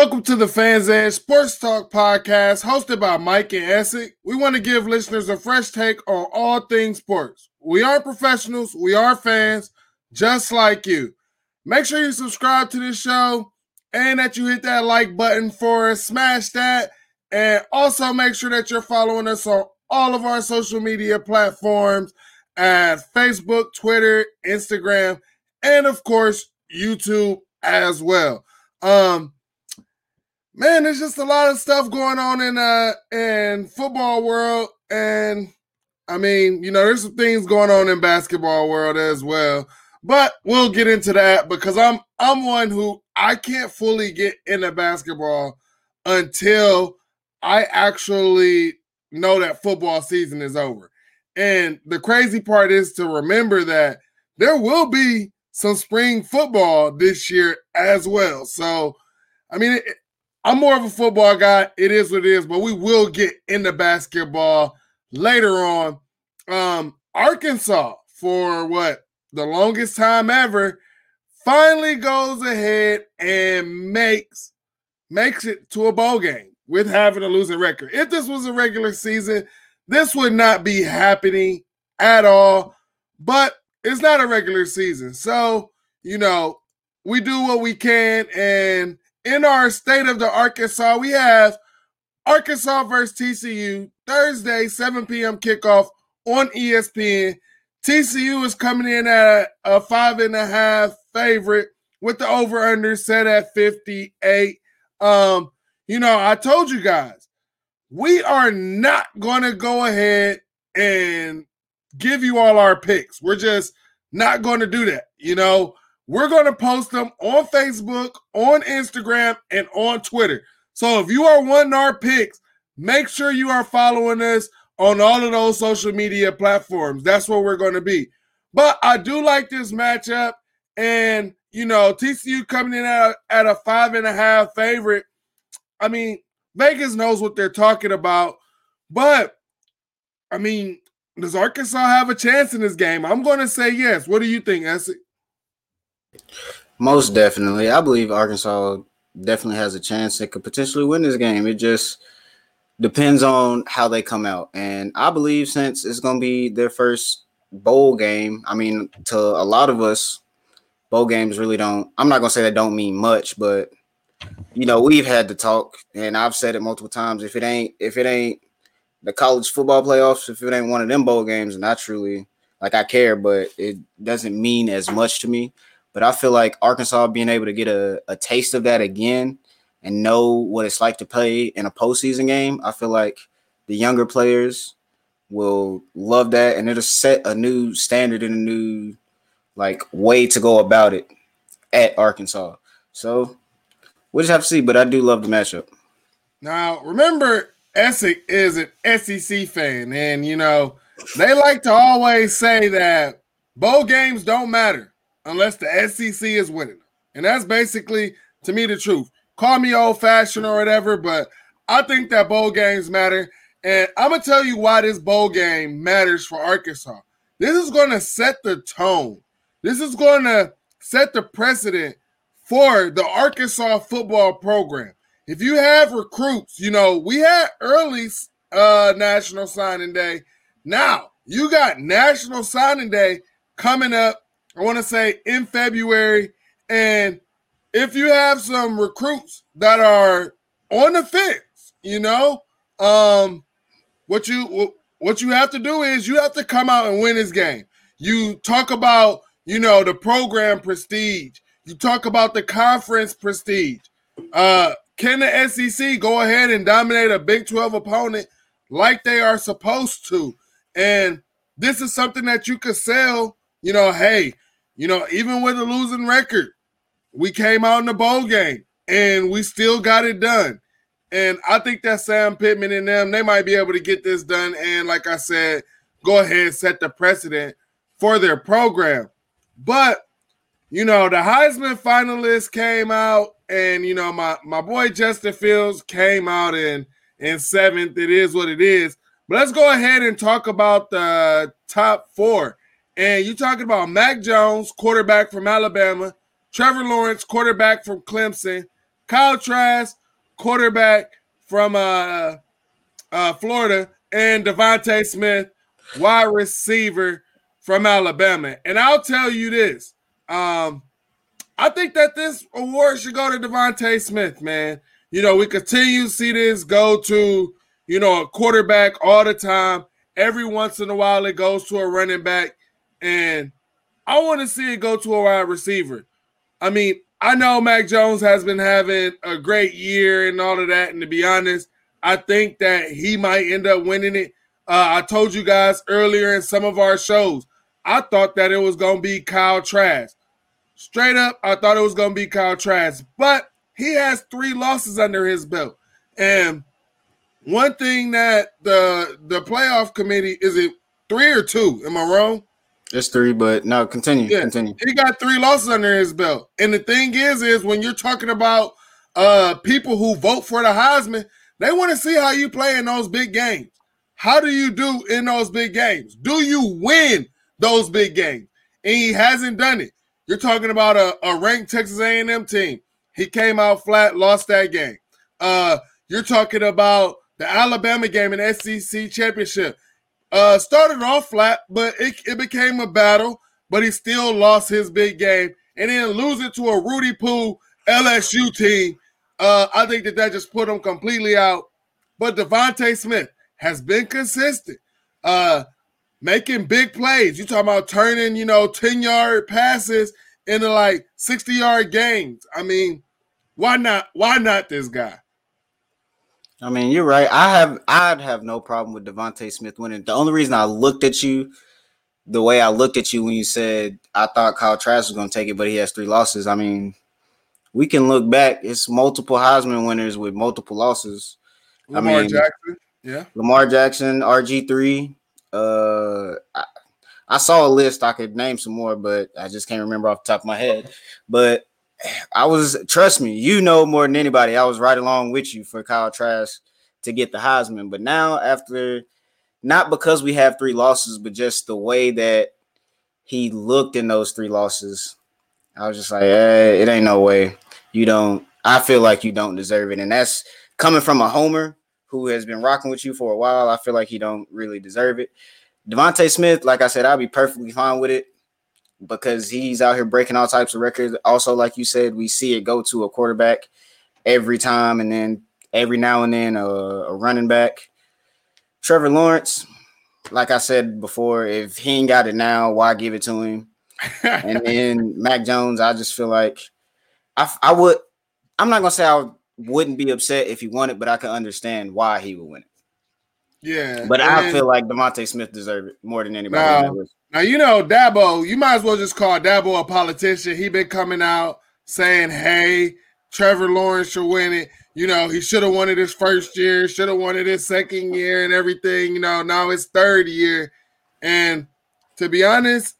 Welcome to the Fans Edge Sports Talk podcast hosted by Mike and Essick. We want to give listeners a fresh take on all things sports. We are professionals, we are fans, just like you. Make sure you subscribe to this show and that you hit that like button for us. Smash that. And also make sure that you're following us on all of our social media platforms at Facebook, Twitter, Instagram, and of course, YouTube as well. Um, man, there's just a lot of stuff going on in uh in football world, and I mean, you know, there's some things going on in basketball world as well. But we'll get into that because I'm I'm one who I can't fully get into basketball until I actually know that football season is over. And the crazy part is to remember that there will be some spring football this year as well. So, I mean, I'm more of a football guy. It is what it is, but we will get into basketball later on. Um, Arkansas, for what the longest time ever, finally goes ahead and makes makes it to a bowl game with having a losing record. If this was a regular season, this would not be happening at all. But it's not a regular season. So, you know, we do what we can and in our state of the Arkansas, we have Arkansas versus TCU Thursday, 7 p.m. kickoff on ESPN. TCU is coming in at a five and a half favorite with the over under set at 58. Um, you know, I told you guys, we are not going to go ahead and give you all our picks. We're just not going to do that. You know, we're going to post them on Facebook, on Instagram, and on Twitter. So if you are wanting our picks, make sure you are following us on all of those social media platforms. That's where we're going to be. But I do like this matchup. And, you know, TCU coming in at a, at a five and a half favorite. I mean, Vegas knows what they're talking about. But, I mean, does Arkansas have a chance in this game? I'm going to say yes. What do you think, Essie? Most definitely. I believe Arkansas definitely has a chance they could potentially win this game. It just depends on how they come out. And I believe since it's going to be their first bowl game, I mean, to a lot of us, bowl games really don't, I'm not going to say that don't mean much, but you know, we've had to talk and I've said it multiple times. If it ain't, if it ain't the college football playoffs, if it ain't one of them bowl games, and I truly like I care, but it doesn't mean as much to me. But I feel like Arkansas being able to get a, a taste of that again and know what it's like to play in a postseason game, I feel like the younger players will love that and it'll set a new standard and a new like way to go about it at Arkansas. So we'll just have to see, but I do love the matchup. Now, remember, Essick is an SEC fan, and you know, they like to always say that bowl games don't matter unless the SEC is winning. And that's basically, to me, the truth. Call me old fashioned or whatever, but I think that bowl games matter. And I'm going to tell you why this bowl game matters for Arkansas. This is going to set the tone. This is going to set the precedent for the Arkansas football program. If you have recruits, you know, we had early uh, National Signing Day. Now you got National Signing Day coming up I want to say in February. And if you have some recruits that are on the fence, you know, um, what you what you have to do is you have to come out and win this game. You talk about, you know, the program prestige. You talk about the conference prestige. Uh, can the SEC go ahead and dominate a Big 12 opponent like they are supposed to? And this is something that you could sell you know, hey, you know, even with a losing record, we came out in the bowl game and we still got it done. And I think that Sam Pittman and them, they might be able to get this done. And like I said, go ahead and set the precedent for their program. But you know, the Heisman finalists came out, and you know, my my boy Justin Fields came out in in seventh. It is what it is. But let's go ahead and talk about the top four. And you're talking about Mac Jones, quarterback from Alabama, Trevor Lawrence, quarterback from Clemson, Kyle Trask, quarterback from uh, uh, Florida, and DeVonta Smith, wide receiver from Alabama. And I'll tell you this. Um, I think that this award should go to DeVonta Smith, man. You know, we continue to see this go to, you know, a quarterback all the time. Every once in a while, it goes to a running back. And I want to see it go to a wide receiver. I mean, I know Mac Jones has been having a great year and all of that. And to be honest, I think that he might end up winning it. Uh, I told you guys earlier in some of our shows, I thought that it was going to be Kyle Trask. Straight up, I thought it was going to be Kyle Trask, but he has three losses under his belt. And one thing that the the playoff committee is it three or two? Am I wrong? It's three, but no, continue. Yeah, continue. He got three losses under his belt. And the thing is, is when you're talking about uh people who vote for the Heisman, they want to see how you play in those big games. How do you do in those big games? Do you win those big games? And he hasn't done it. You're talking about a, a ranked Texas A&M team. He came out flat, lost that game. Uh, you're talking about the Alabama game in SEC championship. Uh, started off flat, but it, it became a battle. But he still lost his big game, and then losing to a Rudy Poo LSU team. Uh, I think that that just put him completely out. But DeVonta Smith has been consistent, uh, making big plays. You talking about turning, you know, ten yard passes into like sixty yard games. I mean, why not? Why not this guy? I mean, you're right. I have I'd have no problem with DeVonta Smith winning. The only reason I looked at you the way I looked at you when you said I thought Kyle Trask was going to take it, but he has three losses. I mean, we can look back. It's multiple Heisman winners with multiple losses. Lamar I mean, Jackson, yeah, Lamar Jackson, RG three. Uh, I, I saw a list. I could name some more, but I just can't remember off the top of my head. But I was trust me, you know more than anybody. I was right along with you for Kyle Trask to get the Heisman. But now after not because we have three losses, but just the way that he looked in those three losses, I was just like, hey, it ain't no way. You don't I feel like you don't deserve it. And that's coming from a homer who has been rocking with you for a while. I feel like you don't really deserve it. DeVonta Smith, like I said, I'll be perfectly fine with it because he's out here breaking all types of records. Also, like you said, we see it go to a quarterback every time, and then every now and then a, a running back. Trevor Lawrence, like I said before, if he ain't got it now, why give it to him? and then Mac Jones, I just feel like I, I would. I'm not gonna say I wouldn't be upset if he won it, but I can understand why he would win it. Yeah, but I feel like DeVonta Smith deserved it more than anybody. Now, now you know Dabo. You might as well just call Dabo a politician. He been coming out saying, "Hey, Trevor Lawrence should win it." You know, he should have won it his first year, should have won it his second year, and everything. You know, now it's third year, and to be honest,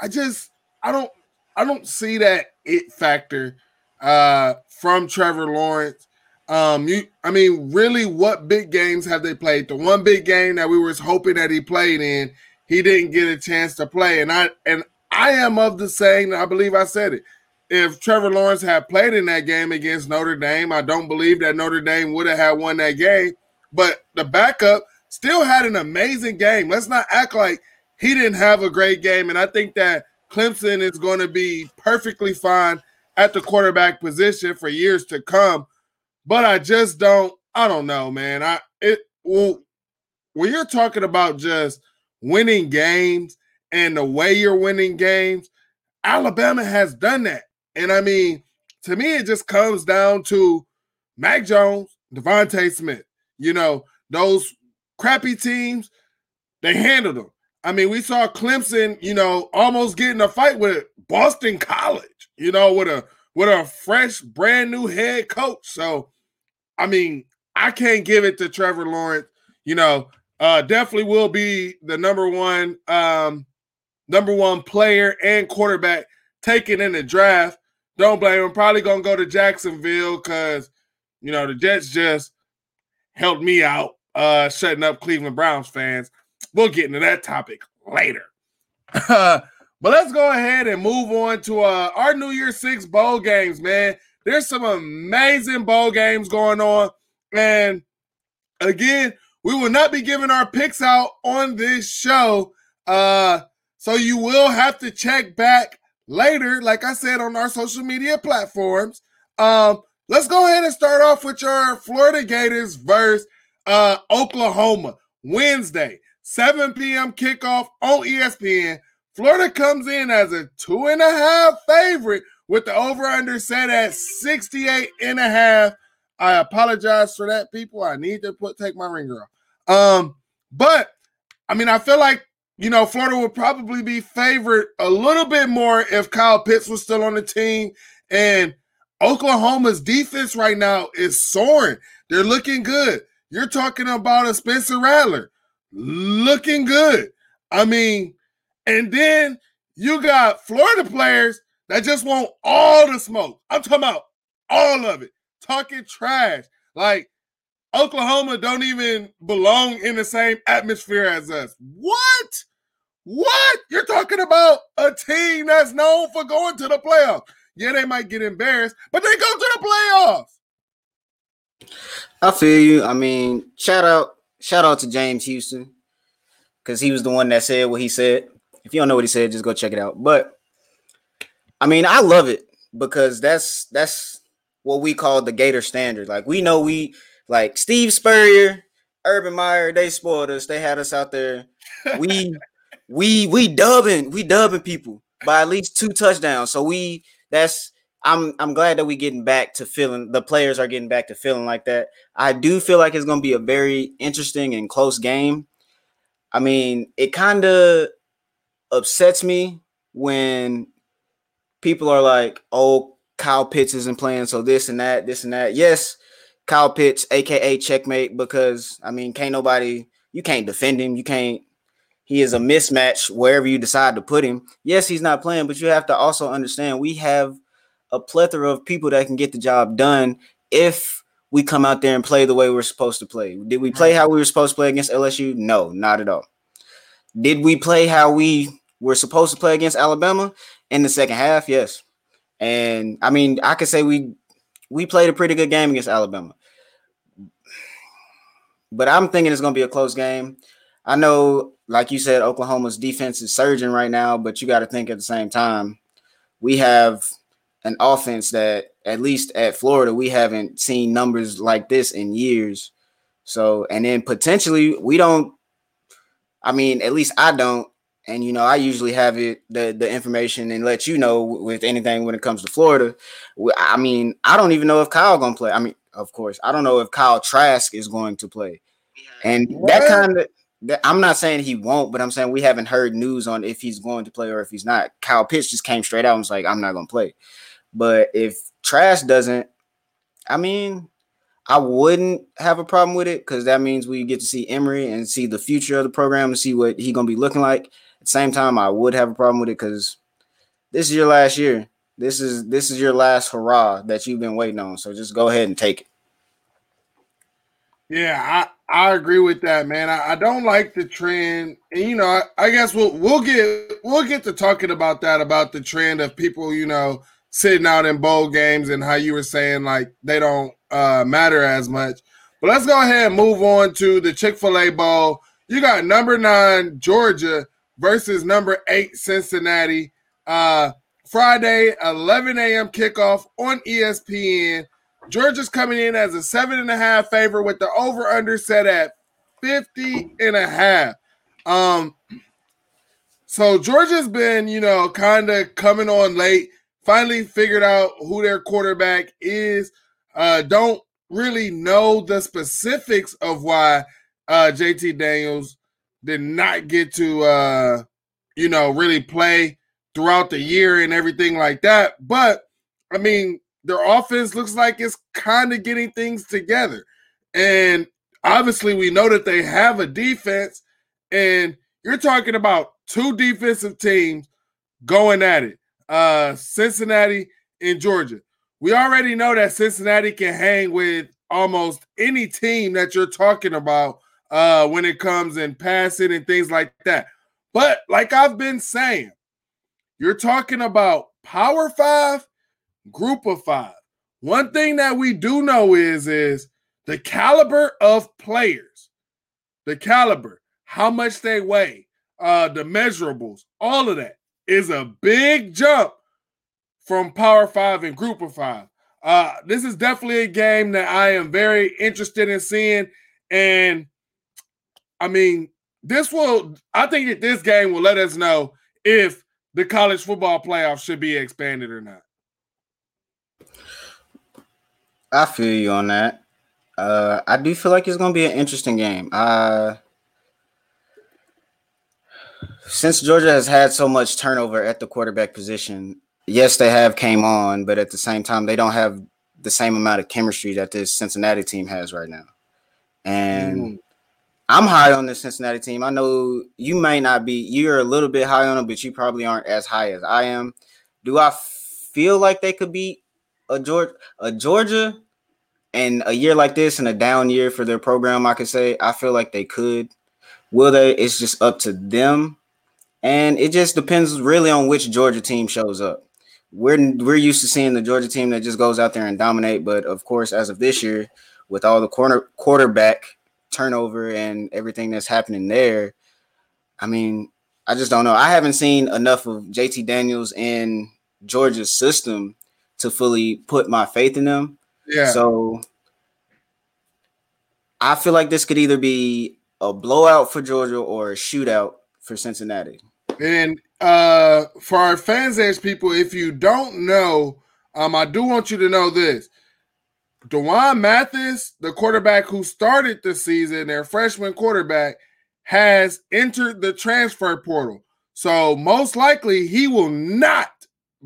I just I don't I don't see that it factor uh from Trevor Lawrence. Um, you, I mean, really, what big games have they played? The one big game that we were hoping that he played in, he didn't get a chance to play. And I and I am of the saying, I believe I said it. If Trevor Lawrence had played in that game against Notre Dame, I don't believe that Notre Dame would have had won that game. But the backup still had an amazing game. Let's not act like he didn't have a great game. And I think that Clemson is going to be perfectly fine at the quarterback position for years to come but I just don't. I don't know, man. I it well when you're talking about just winning games and the way you're winning games, Alabama has done that. And I mean, to me, it just comes down to Mac Jones, DeVonta Smith. You know, those crappy teams, they handled them. I mean, we saw Clemson, you know, almost getting a fight with Boston College, you know, with a with a fresh, brand new head coach. So I mean, I can't give it to Trevor Lawrence. You know, uh, definitely will be the number one, um, number one player and quarterback taken in the draft. Don't blame him. Probably gonna go to Jacksonville because you know the Jets just helped me out, uh, shutting up Cleveland Browns fans. We'll get into that topic later. but let's go ahead and move on to uh, our New Year Six bowl games, man. There's some amazing bowl games going on. And again, we will not be giving our picks out on this show. Uh, so you will have to check back later, like I said, on our social media platforms. Um, let's go ahead and start off with your Florida Gators versus uh, Oklahoma Wednesday, 7 p.m. kickoff on ESPN. Florida comes in as a two and a half favorite with the over under set at 68 and a half. I apologize for that, people. I need to put take my ringer off. Um, but I mean, I feel like you know, Florida would probably be favored a little bit more if Kyle Pitts was still on the team. And Oklahoma's defense right now is soaring. They're looking good. You're talking about a Spencer Rattler looking good. I mean, and then you got Florida players that just want all the smoke. I'm talking about all of it, talking trash. Like Oklahoma don't even belong in the same atmosphere as us. What? What? You're talking about a team that's known for going to the playoffs. Yeah, they might get embarrassed, but they go to the playoffs. I feel you. I mean, shout out, shout out to James Houston because he was the one that said what he said. If you don't know what he said, just go check it out. But I mean, I love it because that's that's what we call the Gator standard. Like we know we like Steve Spurrier, Urban Meyer, they spoiled us. They had us out there. We we we dubbing, we dubbing people by at least two touchdowns. So we that's I'm I'm glad that we getting back to feeling the players are getting back to feeling like that. I do feel like it's gonna be a very interesting and close game. I mean, it kind of upsets me when people are like, "Oh, Kyle Pitts isn't playing, so this and that, this and that." Yes, Kyle Pitts, aka checkmate, because I mean, can't nobody you can't defend him. You can't. He is a mismatch wherever you decide to put him. Yes, he's not playing, but you have to also understand we have a plethora of people that can get the job done if we come out there and play the way we're supposed to play. Did we play how we were supposed to play against LSU? No, not at all. Did we play how we were supposed to play against Alabama in the second half? Yes. And I mean, I could say we we played a pretty good game against Alabama. But I'm thinking it's going to be a close game. I know, like you said, Oklahoma's defense is surging right now, but you got to think at the same time, we have an offense that, at least at Florida, we haven't seen numbers like this in years. So, and then potentially we don't, I mean, at least I don't. And you know, I usually have it the the information and let you know with anything when it comes to Florida. I mean, I don't even know if Kyle gonna play. I mean, of course. I don't know if Kyle Trask is going to play. And what? that kind of I'm not saying he won't, but I'm saying we haven't heard news on if he's going to play or if he's not. Kyle Pitts just came straight out and was like, I'm not gonna play. But if Trask doesn't, I mean, I wouldn't have a problem with it because that means we get to see Emory and see the future of the program and see what he's gonna be looking like. At the same time, I would have a problem with it because this is your last year. This is this is your last hurrah that you've been waiting on. So just go ahead and take it. Yeah, I, I agree with that, man. I, I don't like the trend, and you know, I, I, guess we'll we'll get we'll get to talking about that about the trend of people, you know, sitting out in bowl games and how you were saying like they don't uh, matter as much. But let's go ahead and move on to the Chick Fil A Bowl. You got number nine Georgia versus number eight Cincinnati. Uh, Friday, 11 a.m. kickoff on ESPN. Georgia's coming in as a seven and a half favorite with the over under set at 50 and a half. Um, so Georgia's been, you know, kind of coming on late, finally figured out who their quarterback is. Uh, don't really know the specifics of why uh, JT Daniels did not get to, uh, you know, really play throughout the year and everything like that. But I mean, their offense looks like it's kind of getting things together. And obviously, we know that they have a defense, and you're talking about two defensive teams going at it uh, Cincinnati and Georgia. We already know that Cincinnati can hang with almost any team that you're talking about uh, when it comes in passing and things like that. But like I've been saying, you're talking about Power Five group of five. One thing that we do know is is the caliber of players, the caliber, how much they weigh, uh, the measurables, all of that is a big jump from Power Five and Group of Five. Uh, this is definitely a game that I am very interested in seeing, and I mean, this will. I think that this game will let us know if the college football playoff should be expanded or not. I feel you on that. Uh, I do feel like it's going to be an interesting game. Uh, since Georgia has had so much turnover at the quarterback position, yes, they have came on, but at the same time, they don't have the same amount of chemistry that this Cincinnati team has right now. And mm. I'm high on this Cincinnati team. I know you may not be. You're a little bit high on them, but you probably aren't as high as I am. Do I feel like they could beat a Georgia, a Georgia, and a year like this and a down year for their program? I could say I feel like they could. Will they? It's just up to them, and it just depends really on which Georgia team shows up. We're we're used to seeing the Georgia team that just goes out there and dominate, but of course, as of this year, with all the corner quarterback turnover and everything that's happening there, I mean, I just don't know. I haven't seen enough of JT Daniels in Georgia's system to fully put my faith in them. Yeah. So I feel like this could either be a blowout for Georgia or a shootout for Cincinnati. And uh for our fans as people, if you don't know, um, I do want you to know this. D'Wan Mathis, the quarterback who started the season, their freshman quarterback, has entered the transfer portal. So most likely he will not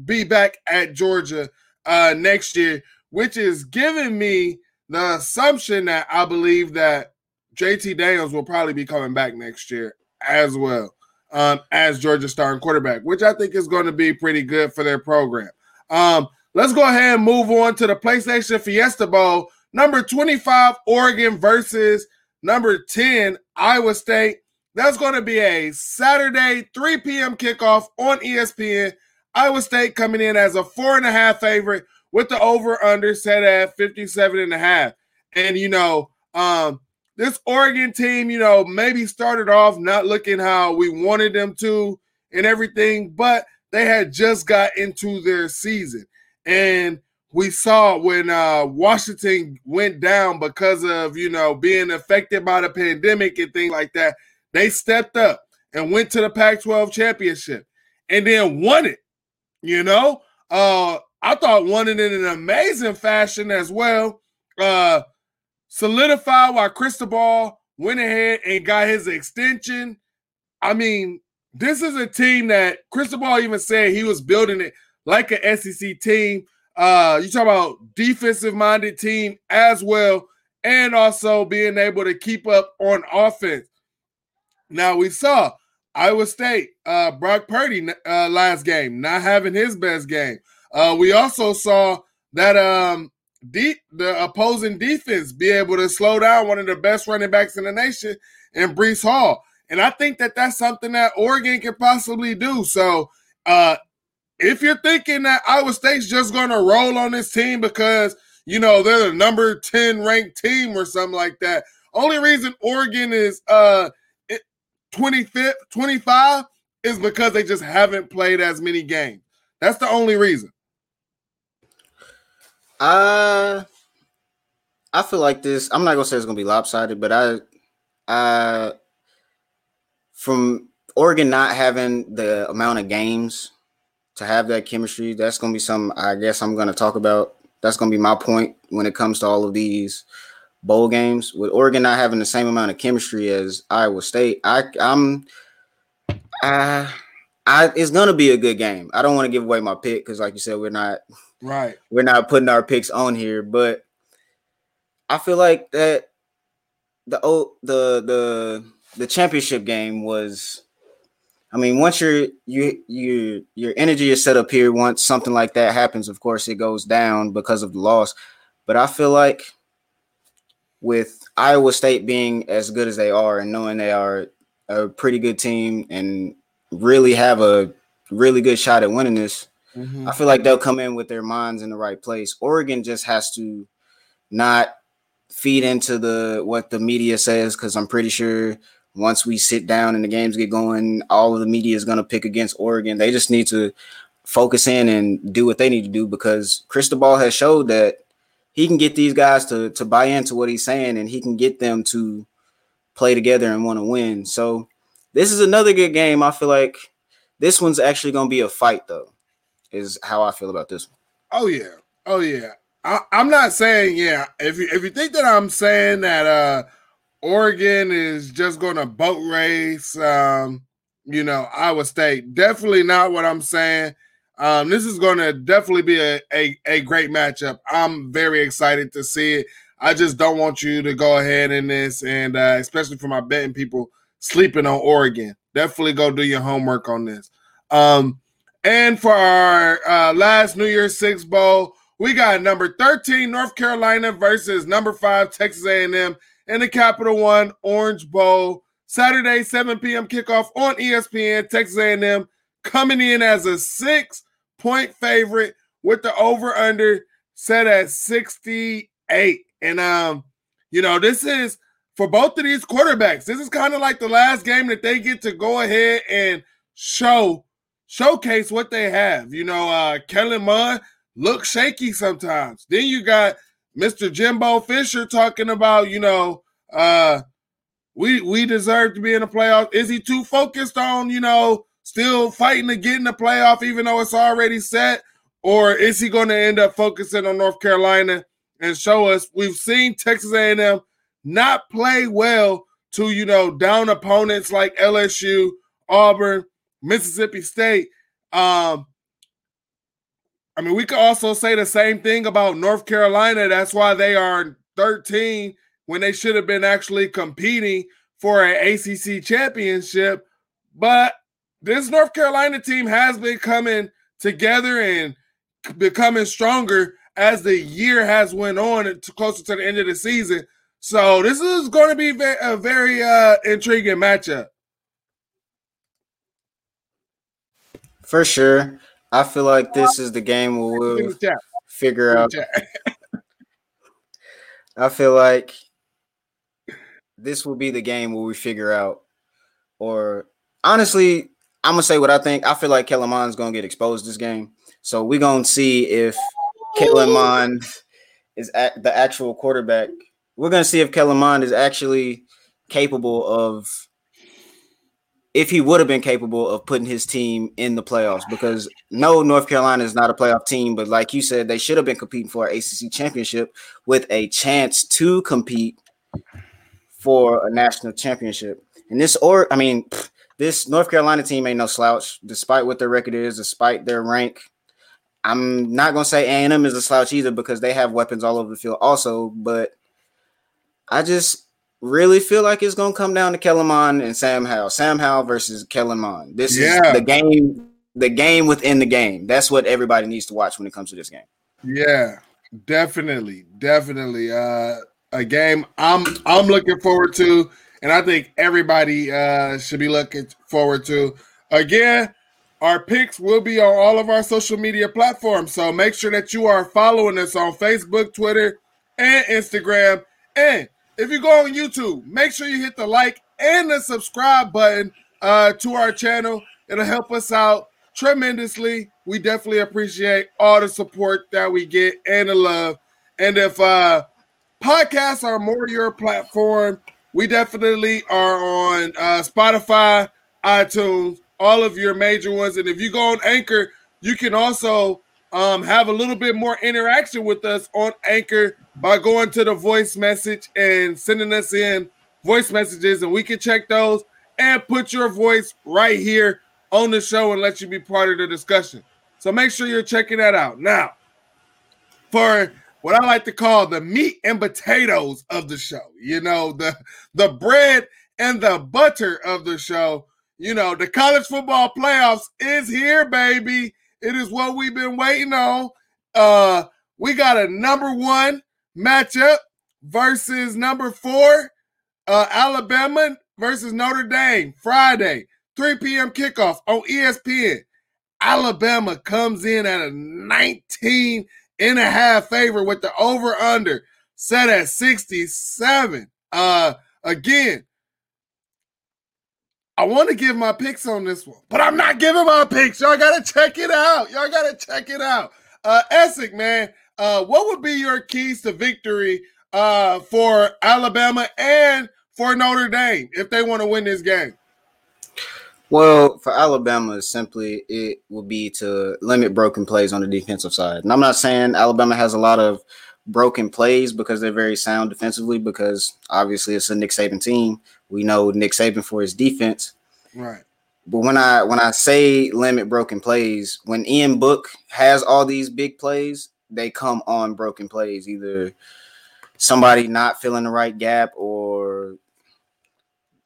be back at Georgia uh, next year, which is giving me the assumption that I believe that JT Daniels will probably be coming back next year as well um, as Georgia starting quarterback, which I think is going to be pretty good for their program. Um, Let's go ahead and move on to the PlayStation Fiesta Bowl. Number 25, Oregon versus number 10, Iowa State. That's going to be a Saturday, 3 p.m. kickoff on ESPN. Iowa State coming in as a four and a half favorite with the over under set at 57 and a half. And, you know, um, this Oregon team, you know, maybe started off not looking how we wanted them to and everything, but they had just got into their season. And we saw when uh, Washington went down because of you know being affected by the pandemic and things like that. They stepped up and went to the Pac-12 championship and then won it. You know, uh, I thought won it in an amazing fashion as well. Uh, solidified why Cristobal went ahead and got his extension. I mean, this is a team that Cristobal even said he was building it like an SEC team. Uh, you talk about defensive minded team as well, and also being able to keep up on offense. Now we saw Iowa State, uh, Brock Purdy uh, last game, not having his best game. Uh, we also saw that um, de- the opposing defense be able to slow down one of the best running backs in the nation, and Breece Hall. And I think that that's something that Oregon can possibly do. So uh, if you're thinking that Iowa State's just going to roll on this team because, you know, they're the number 10 ranked team or something like that, only reason Oregon is uh 25th, 25 is because they just haven't played as many games. That's the only reason. Uh I feel like this. I'm not gonna say it's gonna be lopsided, but I uh from Oregon not having the amount of games to have that chemistry, that's to be something I guess I'm to talk about. That's to be my point when it comes to all of these bowl games. With Oregon not having the same amount of chemistry as Iowa State, I, I'm, I, I, it's going to be a good game. I don't want to give away my pick because, like you said, we're not right. We're not putting our picks on here, but I feel like that the oh the the the championship game was I mean, once your you you your energy is set up here, once something like that happens, of course it goes down because of the loss. But I feel like with Iowa State being as good as they are and knowing they are a pretty good team and really have a really good shot at winning this, mm-hmm. I feel like they'll come in with their minds in the right place. Oregon just has to not feed into the what the media says because I'm pretty sure once we sit down and the games get going, all of the media is going to pick against Oregon. They just need to focus in and do what they need to do because Cristobal has showed that he can get these guys to to buy into what he's saying and he can get them to play together and want to win. So this is another good game. I feel like this one's actually going to be a fight though. Is how I feel about this one. Oh yeah. Oh yeah. I, am not saying yeah. If you if you think that I'm saying that uh Oregon is just going to boat race, um, you know, Iowa State, definitely not what I'm saying. Um, this is going to definitely be a, a, a great matchup. I'm very excited to see it. I just don't want you to go ahead in this, and uh, especially for my betting people sleeping on Oregon. Definitely go do your homework on this. Um, and for our uh, last New Year's Six Bowl, we got number 13 North Carolina versus number five Texas A&M in the Capital One Orange Bowl. Saturday, 7 p.m. kickoff on ESPN. Texas A&M coming in as a six point favorite with the over under set at 68. And um, you know, this is for both of these quarterbacks. This is kind of like the last game that they get to go ahead and show showcase what they have. You know, uh Kellen Mond looks shaky sometimes. Then you got Mr. Jimbo Fisher talking about, you know, uh we we deserve to be in the playoffs. Is he too focused on, you know, still fighting to get in the playoff, even though it's already set? Or is he going to end up focusing on North Carolina and show us we've seen Texas A&M not play well to you know down opponents like LSU, Auburn, Mississippi State. Um, I mean, we could also say the same thing about North Carolina. That's why they are 13 when they should have been actually competing for an ACC championship. But this North Carolina team has been coming together and becoming stronger as the year has went on and closer to the end of the season. So this is going to be a very uh, intriguing matchup. For sure. I feel like this is the game where we'll figure out. I feel like this will be the game where we figure out, or honestly, I'm gonna say what I think. I feel like Kellen gonna get exposed this game, so we're gonna see if Kellen is at the actual quarterback. We're gonna see if Kellen is actually capable of if he would have been capable of putting his team in the playoffs because no north carolina is not a playoff team but like you said they should have been competing for an acc championship with a chance to compete for a national championship and this or i mean this north carolina team ain't no slouch despite what their record is despite their rank I'm not gonna say A&M is a slouch either because they have weapons all over the field also, but I just really feel like it's gonna come down to Kellen Mond and Sam Howell. Sam Howell versus Kellen Mond. This yeah. is the game, the game within the game. That's what everybody needs to watch when it comes to this game. Yeah, definitely, definitely. Uh a game I'm I'm looking forward to, and I think everybody uh should be looking forward to. Again, our picks will be on all of our social media platforms. So make sure that you are following us on Facebook, Twitter, and Instagram. And if you go on YouTube, make sure you hit the like and the subscribe button uh, to our channel. It'll help us out tremendously. We definitely appreciate all the support that we get and the love. And if uh, podcasts are more your platform, we definitely are on uh, Spotify, iTunes, all of your major ones. And if you go on Anchor, you can also um, have a little bit more interaction with us on Anchor by going to the voice message and sending us in voice messages, and we can check those and put your voice right here on the show and let you be part of the discussion. So make sure you're checking that out. Now, for what I like to call the meat and potatoes of the show, you know, the the bread and the butter of the show you know, the college football playoffs is here, baby. It is what we've been waiting on. Uh, we got a number one matchup versus number four, uh, Alabama versus Notre Dame, Friday, 3 p.m. kickoff on ESPN. Alabama comes in at a 19 and a half favor with the over under set at 67. Uh again, I want to give my picks on this one, but I'm not giving my picks. Y'all gotta check it out. Y'all gotta check it out. Uh Essick, man, uh, what would be your keys to victory uh for Alabama and for Notre Dame if they want to win this game? Well, for Alabama, simply it will be to limit broken plays on the defensive side. And I'm not saying Alabama has a lot of broken plays because they're very sound defensively, because obviously it's a Nick Saban team. We know Nick Saban for his defense. Right. But when I when I say limit broken plays, when Ian Book has all these big plays, they come on broken plays, either somebody not filling the right gap or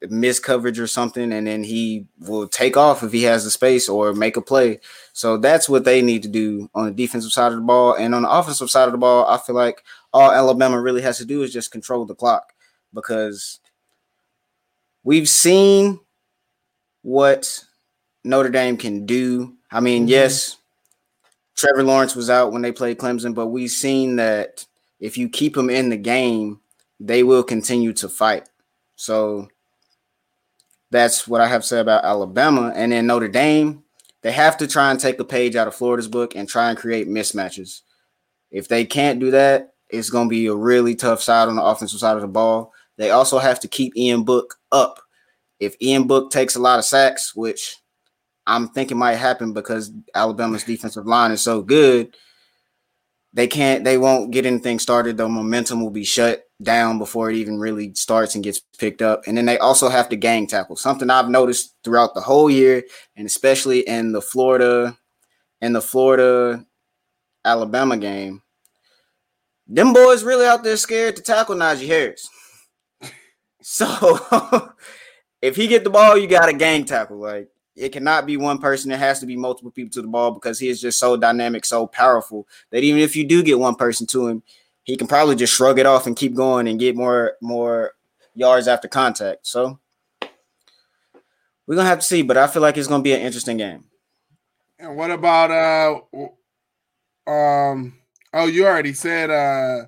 miss coverage or something, and then he will take off if he has the space or make a play. So that's what they need to do on the defensive side of the ball. And on the offensive side of the ball, I feel like all Alabama really has to do is just control the clock because we've seen what Notre Dame can do. I mean, mm-hmm. yes, Trevor Lawrence was out when they played Clemson, but we've seen that if you keep them in the game, they will continue to fight. So that's what I have say about Alabama. And then Notre Dame, they have to try and take a page out of Florida's book and try and create mismatches. If they can't do that, it's going to be a really tough side on the offensive side of the ball. They also have to keep Ian Book up. If Ian Book takes a lot of sacks, which I'm thinking might happen because Alabama's defensive line is so good, they can't, they won't get anything started. The momentum will be shut down before it even really starts and gets picked up. And then they also have to gang tackle, something I've noticed throughout the whole year, and especially in the Florida, in the Florida Alabama game. Them boys really out there scared to tackle Najee Harris. So if he get the ball, you got a gang tackle. Like it cannot be one person. It has to be multiple people to the ball because he is just so dynamic, so powerful that even if you do get one person to him, he can probably just shrug it off and keep going and get more more yards after contact. So we're gonna have to see, but I feel like it's gonna be an interesting game. And what about uh um oh you already said uh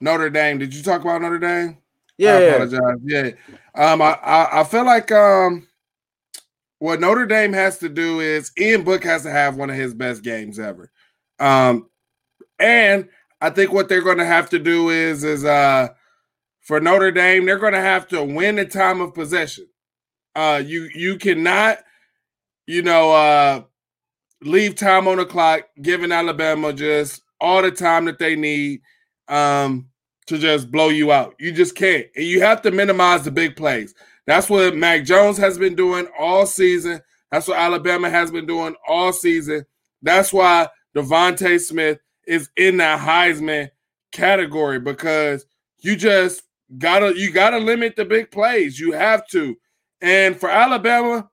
Notre Dame. Did you talk about Notre Dame? Yeah, I apologize. Yeah. Um I, I I feel like um what Notre Dame has to do is Ian Book has to have one of his best games ever. Um and I think what they're going to have to do is is uh for Notre Dame, they're going to have to win the time of possession. Uh you you cannot you know uh leave time on the clock, giving Alabama just all the time that they need um to just blow you out. You just can't. And you have to minimize the big plays. That's what Mac Jones has been doing all season. That's what Alabama has been doing all season. That's why DeVonta Smith is in that Heisman category because you just gotta you gotta limit the big plays. You have to. And for Alabama,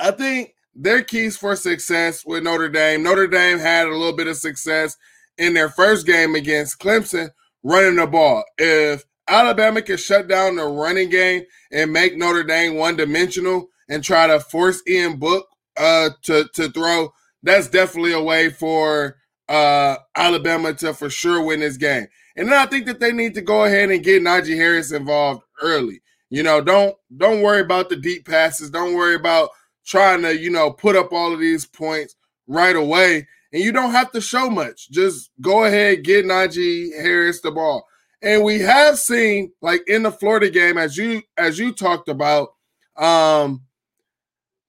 I think their keys for success with Notre Dame. Notre Dame had a little bit of success in their first game against Clemson running the ball. If Alabama can shut down the running game and make Notre Dame one dimensional and try to force Ian Book uh, to to throw, that's definitely a way for uh, Alabama to for sure win this game. And then I think that they need to go ahead and get Najee Harris involved early. You know, don't don't worry about the deep passes. Don't worry about trying to, you know, put up all of these points right away. And you don't have to show much. Just go ahead, get Najee Harris the ball. And we have seen, like in the Florida game, as you as you talked about, um,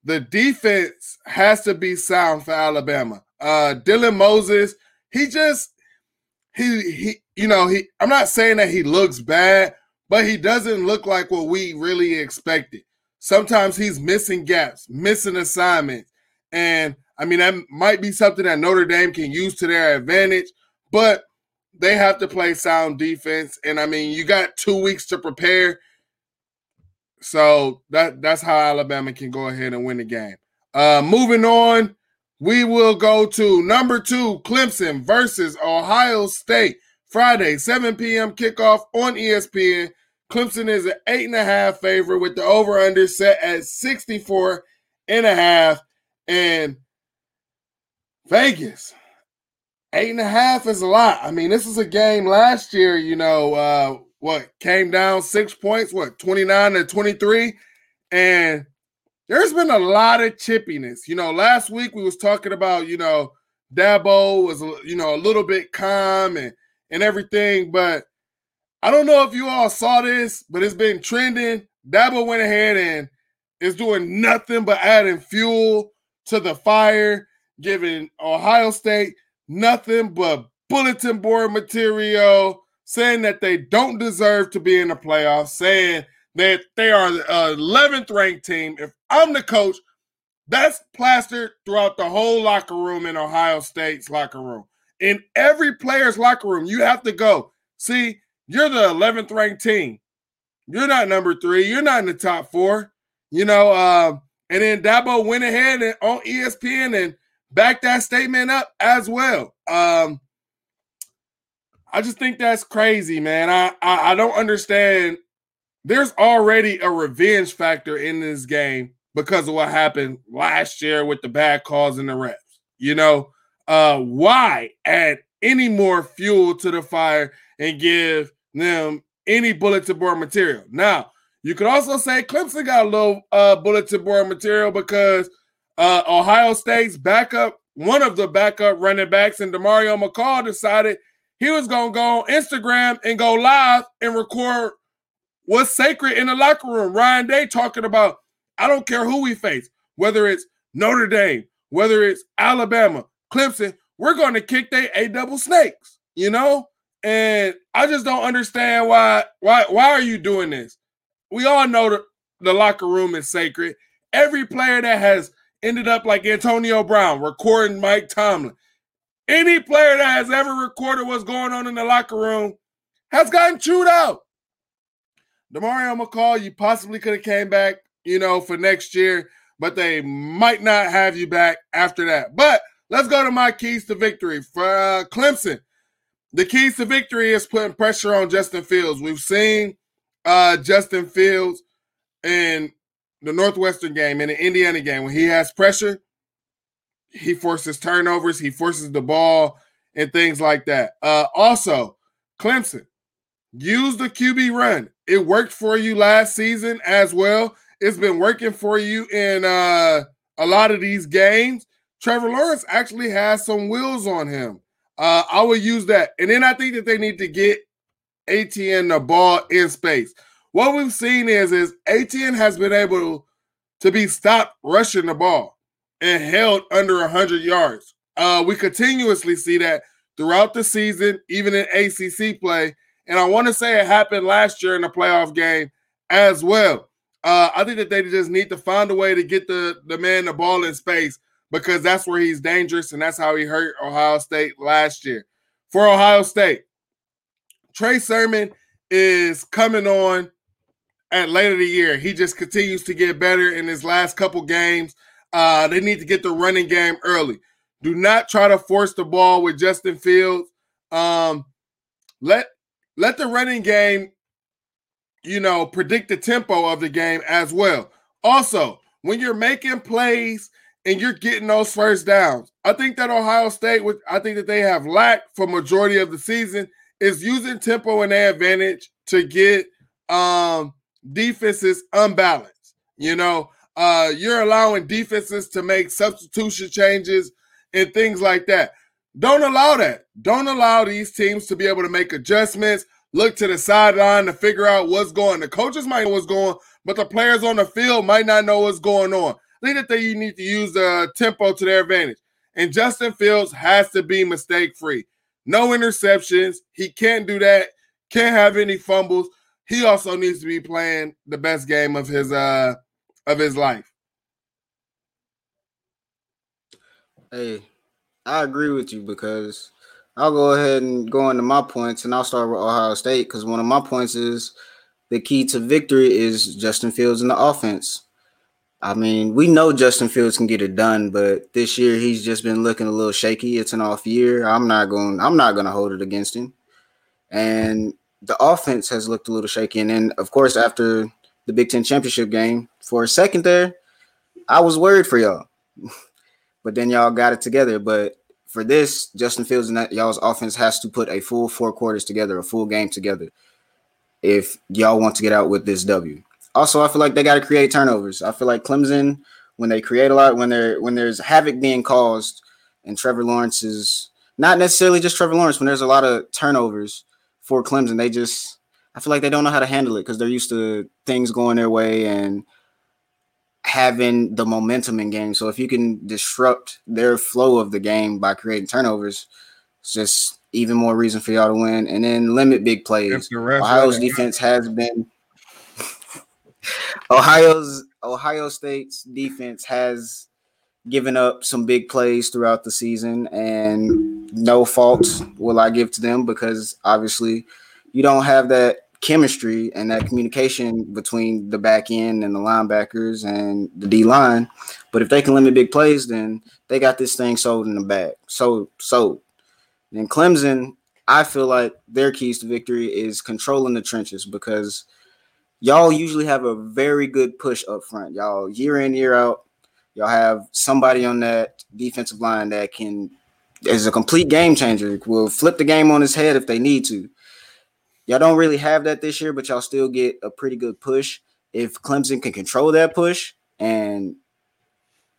the defense has to be sound for Alabama uh Dylan Moses, he just he he you know, he I'm not saying that he looks bad, but he doesn't look like what we really expected. Sometimes he's missing gaps, missing assignments. And I mean, that might be something that Notre Dame can use to their advantage, but they have to play sound defense. And I mean, you got two weeks to prepare. So that that's how Alabama can go ahead and win the game. Uh moving on, we will go to number two, Clemson versus Ohio State. Friday, 7 p.m. kickoff on ESPN. Clemson is an eight and a half favorite with the over under set at 64 and a half. And Vegas. Eight and a half is a lot. I mean, this is a game last year, you know, uh, what came down six points, what, 29 to 23. And there's been a lot of chippiness. You know, last week we was talking about, you know, Dabo was, you know, a little bit calm and, and everything. But I don't know if you all saw this, but it's been trending. Dabo went ahead and is doing nothing but adding fuel to the fire, giving Ohio State nothing but bulletin board material, saying that they don't deserve to be in the playoffs, saying that they are the 11th ranked team. If I'm the coach, that's plastered throughout the whole locker room in Ohio State's locker room. In every player's locker room, you have to go. See, you're the 11th ranked team. You're not number three. You're not in the top four. You know, uh, and then Dabo went ahead and on ESPN and back that statement up as well. Um, I just think that's crazy, man. I, I, I don't understand. There's already a revenge factor in this game because of what happened last year with the bad calls and the refs. You know, uh, why add any more fuel to the fire and give them any bulletin board material? Now, you could also say Clemson got a little uh, bulletin board material because uh, Ohio State's backup, one of the backup running backs, and Demario McCall decided he was going to go on Instagram and go live and record what's sacred in the locker room. Ryan Day talking about, I don't care who we face, whether it's Notre Dame, whether it's Alabama, Clemson, we're going to kick they A double snakes, you know? And I just don't understand why why why are you doing this? We all know that the locker room is sacred. Every player that has ended up like Antonio Brown recording Mike Tomlin, any player that has ever recorded what's going on in the locker room has gotten chewed out. Demario McCall, you possibly could have came back, you know, for next year, but they might not have you back after that. But let's go to my keys to victory for uh, Clemson. The keys to victory is putting pressure on Justin Fields. We've seen uh, Justin Fields in the Northwestern game, in the Indiana game, when he has pressure, he forces turnovers, he forces the ball, and things like that. Uh, also, Clemson, use the QB run. It worked for you last season as well. It's been working for you in uh, a lot of these games. Trevor Lawrence actually has some wheels on him. Uh, I would use that. And then I think that they need to get Etienne the ball in space. What we've seen is is Etienne has been able to be stopped rushing the ball and held under 100 yards. Uh, we continuously see that throughout the season, even in ACC play. And I want to say it happened last year in the playoff game as well. Uh, I think that they just need to find a way to get the, the man the ball in space because that's where he's dangerous and that's how he hurt Ohio State last year. For Ohio State, Trey Sermon is coming on at later the year. He just continues to get better in his last couple games. Uh, they need to get the running game early. Do not try to force the ball with Justin Fields. Um, let let the running game, you know, predict the tempo of the game as well. Also, when you're making plays and you're getting those first downs, I think that Ohio State, which I think that they have lacked for majority of the season, is using tempo and their advantage to get um, defenses unbalanced. You know, uh, you're allowing defenses to make substitution changes and things like that. Don't allow that. Don't allow these teams to be able to make adjustments, look to the sideline to figure out what's going. The coaches might know what's going, but the players on the field might not know what's going on. Think that they need to use the tempo to their advantage. And Justin Fields has to be mistake free no interceptions. He can't do that. Can't have any fumbles. He also needs to be playing the best game of his uh of his life. Hey, I agree with you because I'll go ahead and go into my points and I'll start with Ohio State because one of my points is the key to victory is Justin Fields in the offense. I mean, we know Justin Fields can get it done, but this year he's just been looking a little shaky. It's an off year. I'm not going. I'm not going to hold it against him. And the offense has looked a little shaky. And then, of course, after the Big Ten championship game, for a second there, I was worried for y'all. but then y'all got it together. But for this, Justin Fields and y'all's offense has to put a full four quarters together, a full game together, if y'all want to get out with this W. Also, I feel like they got to create turnovers. I feel like Clemson, when they create a lot, when they're when there's havoc being caused, and Trevor Lawrence is not necessarily just Trevor Lawrence, when there's a lot of turnovers for Clemson, they just I feel like they don't know how to handle it because they're used to things going their way and having the momentum in games. So if you can disrupt their flow of the game by creating turnovers, it's just even more reason for y'all to win. And then limit big plays. Ohio's defense has been Ohio's Ohio State's defense has given up some big plays throughout the season, and no fault will I give to them because obviously you don't have that chemistry and that communication between the back end and the linebackers and the D line. But if they can limit big plays, then they got this thing sold in the bag. So sold. And Clemson, I feel like their keys to victory is controlling the trenches because y'all usually have a very good push up front. Y'all year in, year out, y'all have somebody on that defensive line that can is a complete game changer, will flip the game on his head if they need to. Y'all don't really have that this year, but y'all still get a pretty good push. If Clemson can control that push and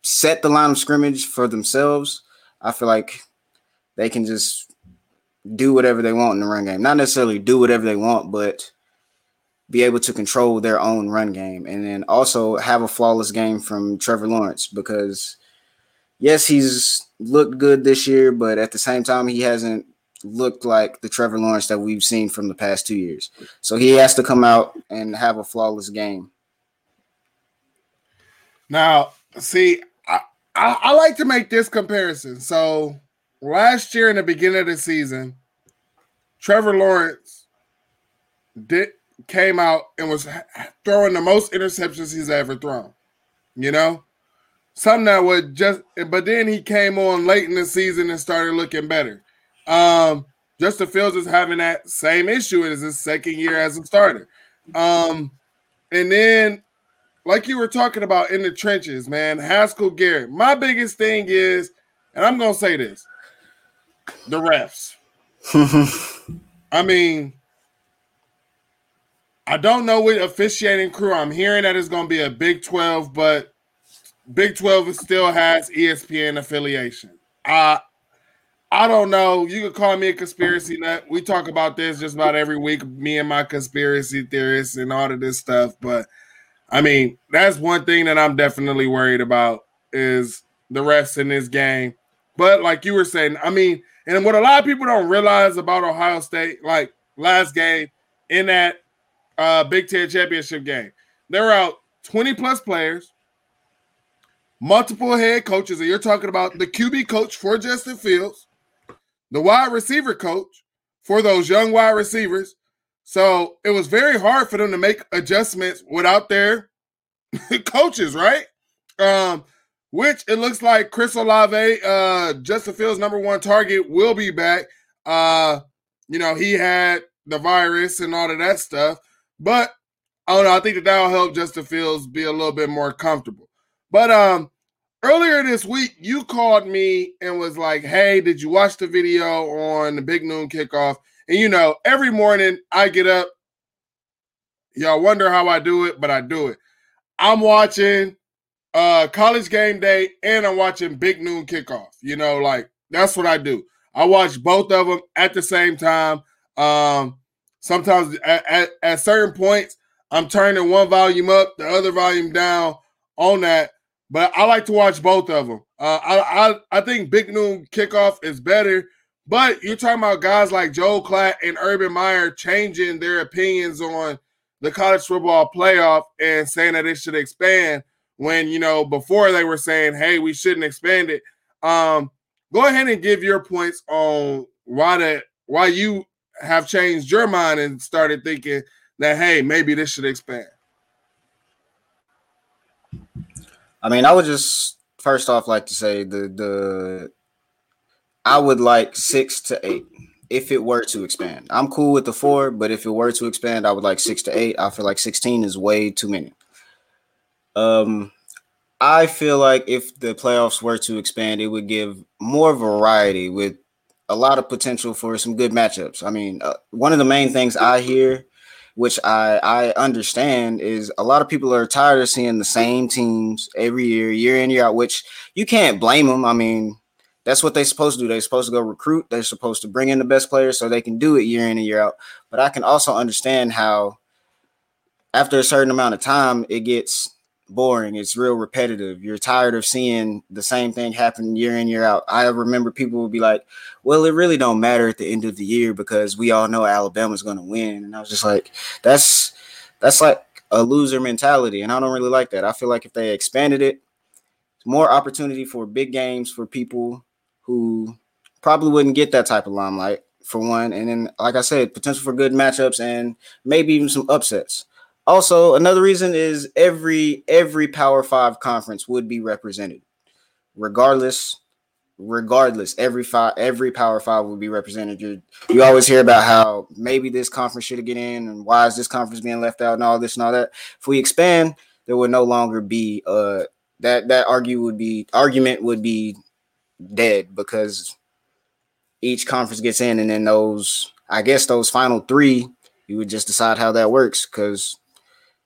set the line of scrimmage for themselves, I feel like they can just do whatever they want in the run game. Not necessarily do whatever they want, but be able to control their own run game and then also have a flawless game from Trevor Lawrence because yes, he's looked good this year, but at the same time, he hasn't looked like the Trevor Lawrence that we've seen from the past two years. So he has to come out and have a flawless game. Now, see, I, I, I like to make this comparison. So last year in the beginning of the season, Trevor Lawrence did came out and was throwing the most interceptions he's ever thrown. You know, something that would just, but then he came on late in the season and started looking better. Um, Justin Fields is having that same issue in his second year as a starter. Um, and then, like you were talking about in the trenches, man, Haskell Garrett. My biggest thing is, and I'm gonna say this: the refs. I mean, I don't know what officiating crew. I'm hearing that it's gonna be a Big 12, but Big 12 still has ESPN affiliation. Uh I don't know. You could call me a conspiracy nut. We talk about this just about every week, me and my conspiracy theorists and all of this stuff. But I mean, that's one thing that I'm definitely worried about is the refs in this game. But like you were saying, I mean, and what a lot of people don't realize about Ohio State, like last game in that uh, Big Ten championship game, they're out 20 plus players, multiple head coaches, and you're talking about the QB coach for Justin Fields, the wide receiver coach for those young wide receivers. So it was very hard for them to make adjustments without their coaches, right? Um, which it looks like Chris Olave, uh, Justin Fields' number one target, will be back. Uh, you know, he had the virus and all of that stuff, but I don't know. I think that that'll help Justin Fields be a little bit more comfortable. But um, earlier this week, you called me and was like, "Hey, did you watch the video on the Big Noon Kickoff?" And you know, every morning I get up. Y'all wonder how I do it, but I do it. I'm watching uh college game day and I'm watching Big Noon Kickoff. You know, like that's what I do. I watch both of them at the same time. Um, sometimes at, at, at certain points, I'm turning one volume up, the other volume down on that but I like to watch both of them. Uh, I, I I think Big Noon Kickoff is better, but you're talking about guys like Joe Klatt and Urban Meyer changing their opinions on the college football playoff and saying that it should expand when you know before they were saying, "Hey, we shouldn't expand it." Um, go ahead and give your points on why that why you have changed your mind and started thinking that hey, maybe this should expand. I mean, I would just first off like to say the the I would like six to eight if it were to expand. I'm cool with the four, but if it were to expand, I would like six to eight. I feel like 16 is way too many. Um, I feel like if the playoffs were to expand, it would give more variety with a lot of potential for some good matchups. I mean, uh, one of the main things I hear, which I I understand, is a lot of people are tired of seeing the same teams every year, year in year out. Which you can't blame them. I mean, that's what they're supposed to do. They're supposed to go recruit. They're supposed to bring in the best players so they can do it year in and year out. But I can also understand how after a certain amount of time, it gets boring. It's real repetitive. You're tired of seeing the same thing happen year in, year out. I remember people would be like, well, it really don't matter at the end of the year because we all know Alabama's going to win. And I was just like, that's that's like a loser mentality. And I don't really like that. I feel like if they expanded it, more opportunity for big games for people who probably wouldn't get that type of limelight for one. And then, like I said, potential for good matchups and maybe even some upsets. Also, another reason is every every Power Five conference would be represented, regardless. Regardless, every five every Power Five would be represented. You you always hear about how maybe this conference should get in, and why is this conference being left out, and all this and all that. If we expand, there would no longer be uh that that argue would be argument would be dead because each conference gets in, and then those I guess those final three, you would just decide how that works because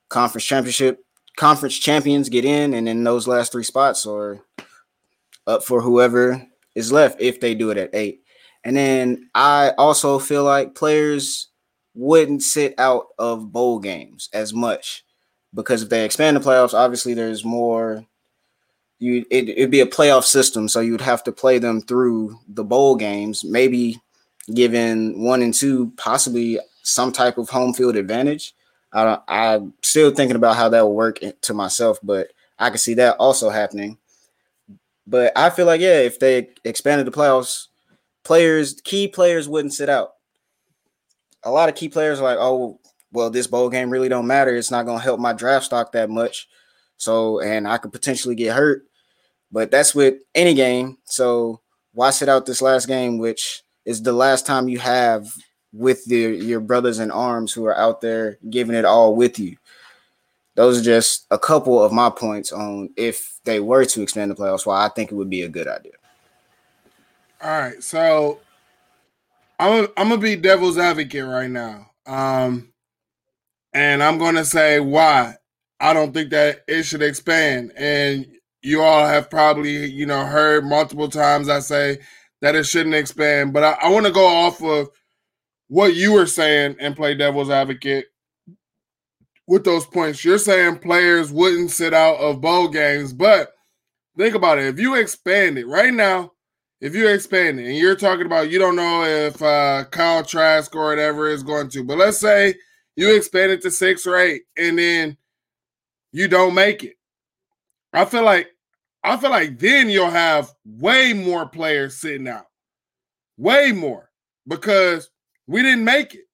conference championship conference champions get in, and then those last three spots are up for whoever is left if they do it at eight. And then I also feel like players wouldn't sit out of bowl games as much because if they expand the playoffs, obviously there's more you it, it'd be a playoff system, so you'd have to play them through the bowl games, maybe given one and two possibly some type of home field advantage. I, I'm still thinking about how that will work to myself, but I can see that also happening. But I feel like yeah, if they expanded the playoffs, players, key players wouldn't sit out. A lot of key players are like, oh, well, this bowl game really don't matter. It's not gonna help my draft stock that much. So, and I could potentially get hurt. But that's with any game. So why sit out this last game, which is the last time you have with the, your brothers in arms who are out there giving it all with you? Those are just a couple of my points on if they were to expand the playoffs, why I think it would be a good idea. All right. So I'm I'm gonna be devil's advocate right now. Um and I'm gonna say why I don't think that it should expand. And you all have probably, you know, heard multiple times I say that it shouldn't expand. But I, I want to go off of what you were saying and play devil's advocate with those points. You're saying players wouldn't sit out of bowl games, but think about it. If you expand it right now, if you expand it and you're talking about you don't know if uh, Kyle Trask or whatever is going to, but let's say you expand it to six or eight and then you don't make it. I feel like I feel like then you'll have way more players sitting out. Way more because we didn't make it.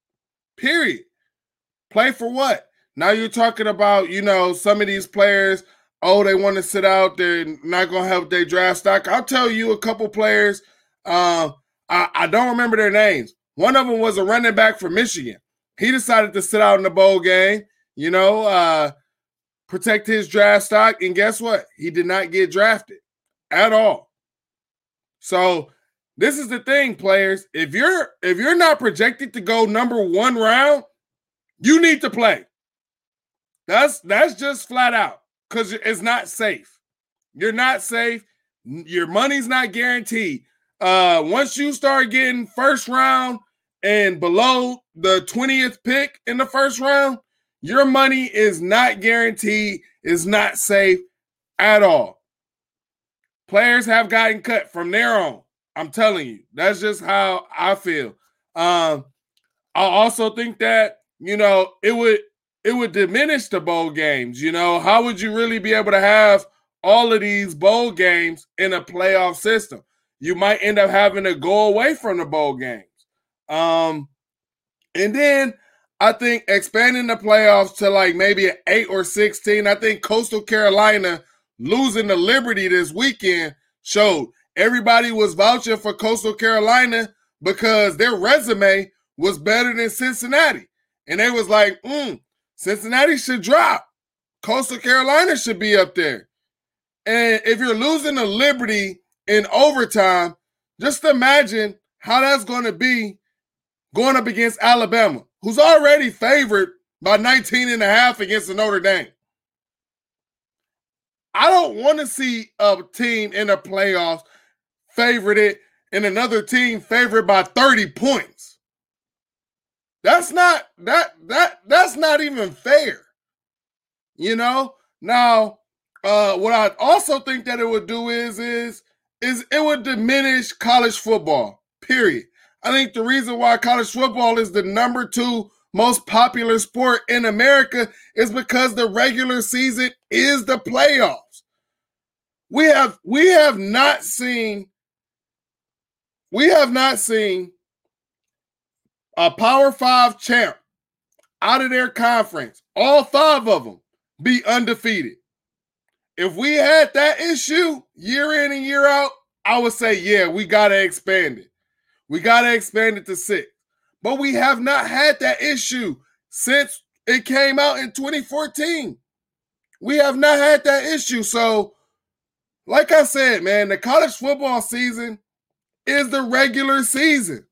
Period. Play for what? Now you're talking about, you know, some of these players, oh, they want to sit out, they're not to help their draft stock. I'll tell you a couple players, uh, I, I don't remember their names. One of them was a running back for Michigan. He decided to sit out in the bowl game. You know, uh, protect his draft stock. And guess what? He did not get drafted at all. So this is the thing, players. If you're if you're not projected to go number one round, you need to play. That's that's just flat out because it's not safe. You're not safe. Your money's not guaranteed. Uh, once you start getting first round and below the 20th pick in the first round, your money is not guaranteed, is not safe at all. Players have gotten cut from there on. I'm telling you, that's just how I feel. Um, I also think that you know it would it would diminish the bowl games. You know, how would you really be able to have all of these bowl games in a playoff system? You might end up having to go away from the bowl games. Um, and then I think expanding the playoffs to like maybe an eight or 16. I think Coastal Carolina losing the Liberty this weekend showed everybody was vouching for Coastal Carolina because their resume was better than Cincinnati. And they was like, mm, Cincinnati should drop. Coastal Carolina should be up there. And if you're losing to Liberty in overtime, just imagine how that's going to be going up against Alabama, who's already favored by 19 and a half against the Notre Dame. I don't want to see a team in the playoffs favored it and another team favored by 30 points. That's not that that that's not even fair. You know? Now, uh what I also think that it would do is is is it would diminish college football. Period. I think the reason why college football is the number 2 most popular sport in America is because the regular season is the playoffs. We have we have not seen we have not seen a Power Five champ out of their conference, all five of them, be undefeated. If we had that issue year in and year out, I would say, yeah, we got to expand it. We got to expand it to six. But we have not had that issue since it came out in 2014. We have not had that issue. So, like I said, man, the college football season is the regular season.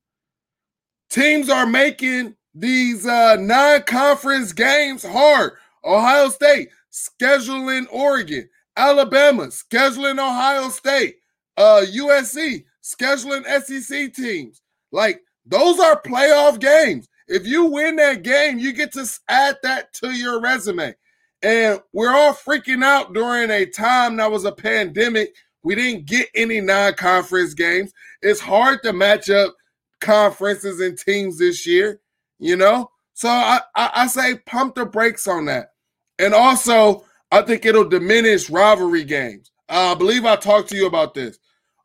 Teams are making these uh, non-conference games hard. Ohio State scheduling Oregon, Alabama scheduling Ohio State, uh, USC scheduling SEC teams. Like those are playoff games. If you win that game, you get to add that to your resume. And we're all freaking out during a time that was a pandemic. We didn't get any non conference games. It's hard to match up conferences and teams this year, you know? So I, I, I say pump the brakes on that. And also, I think it'll diminish rivalry games. Uh, I believe I talked to you about this.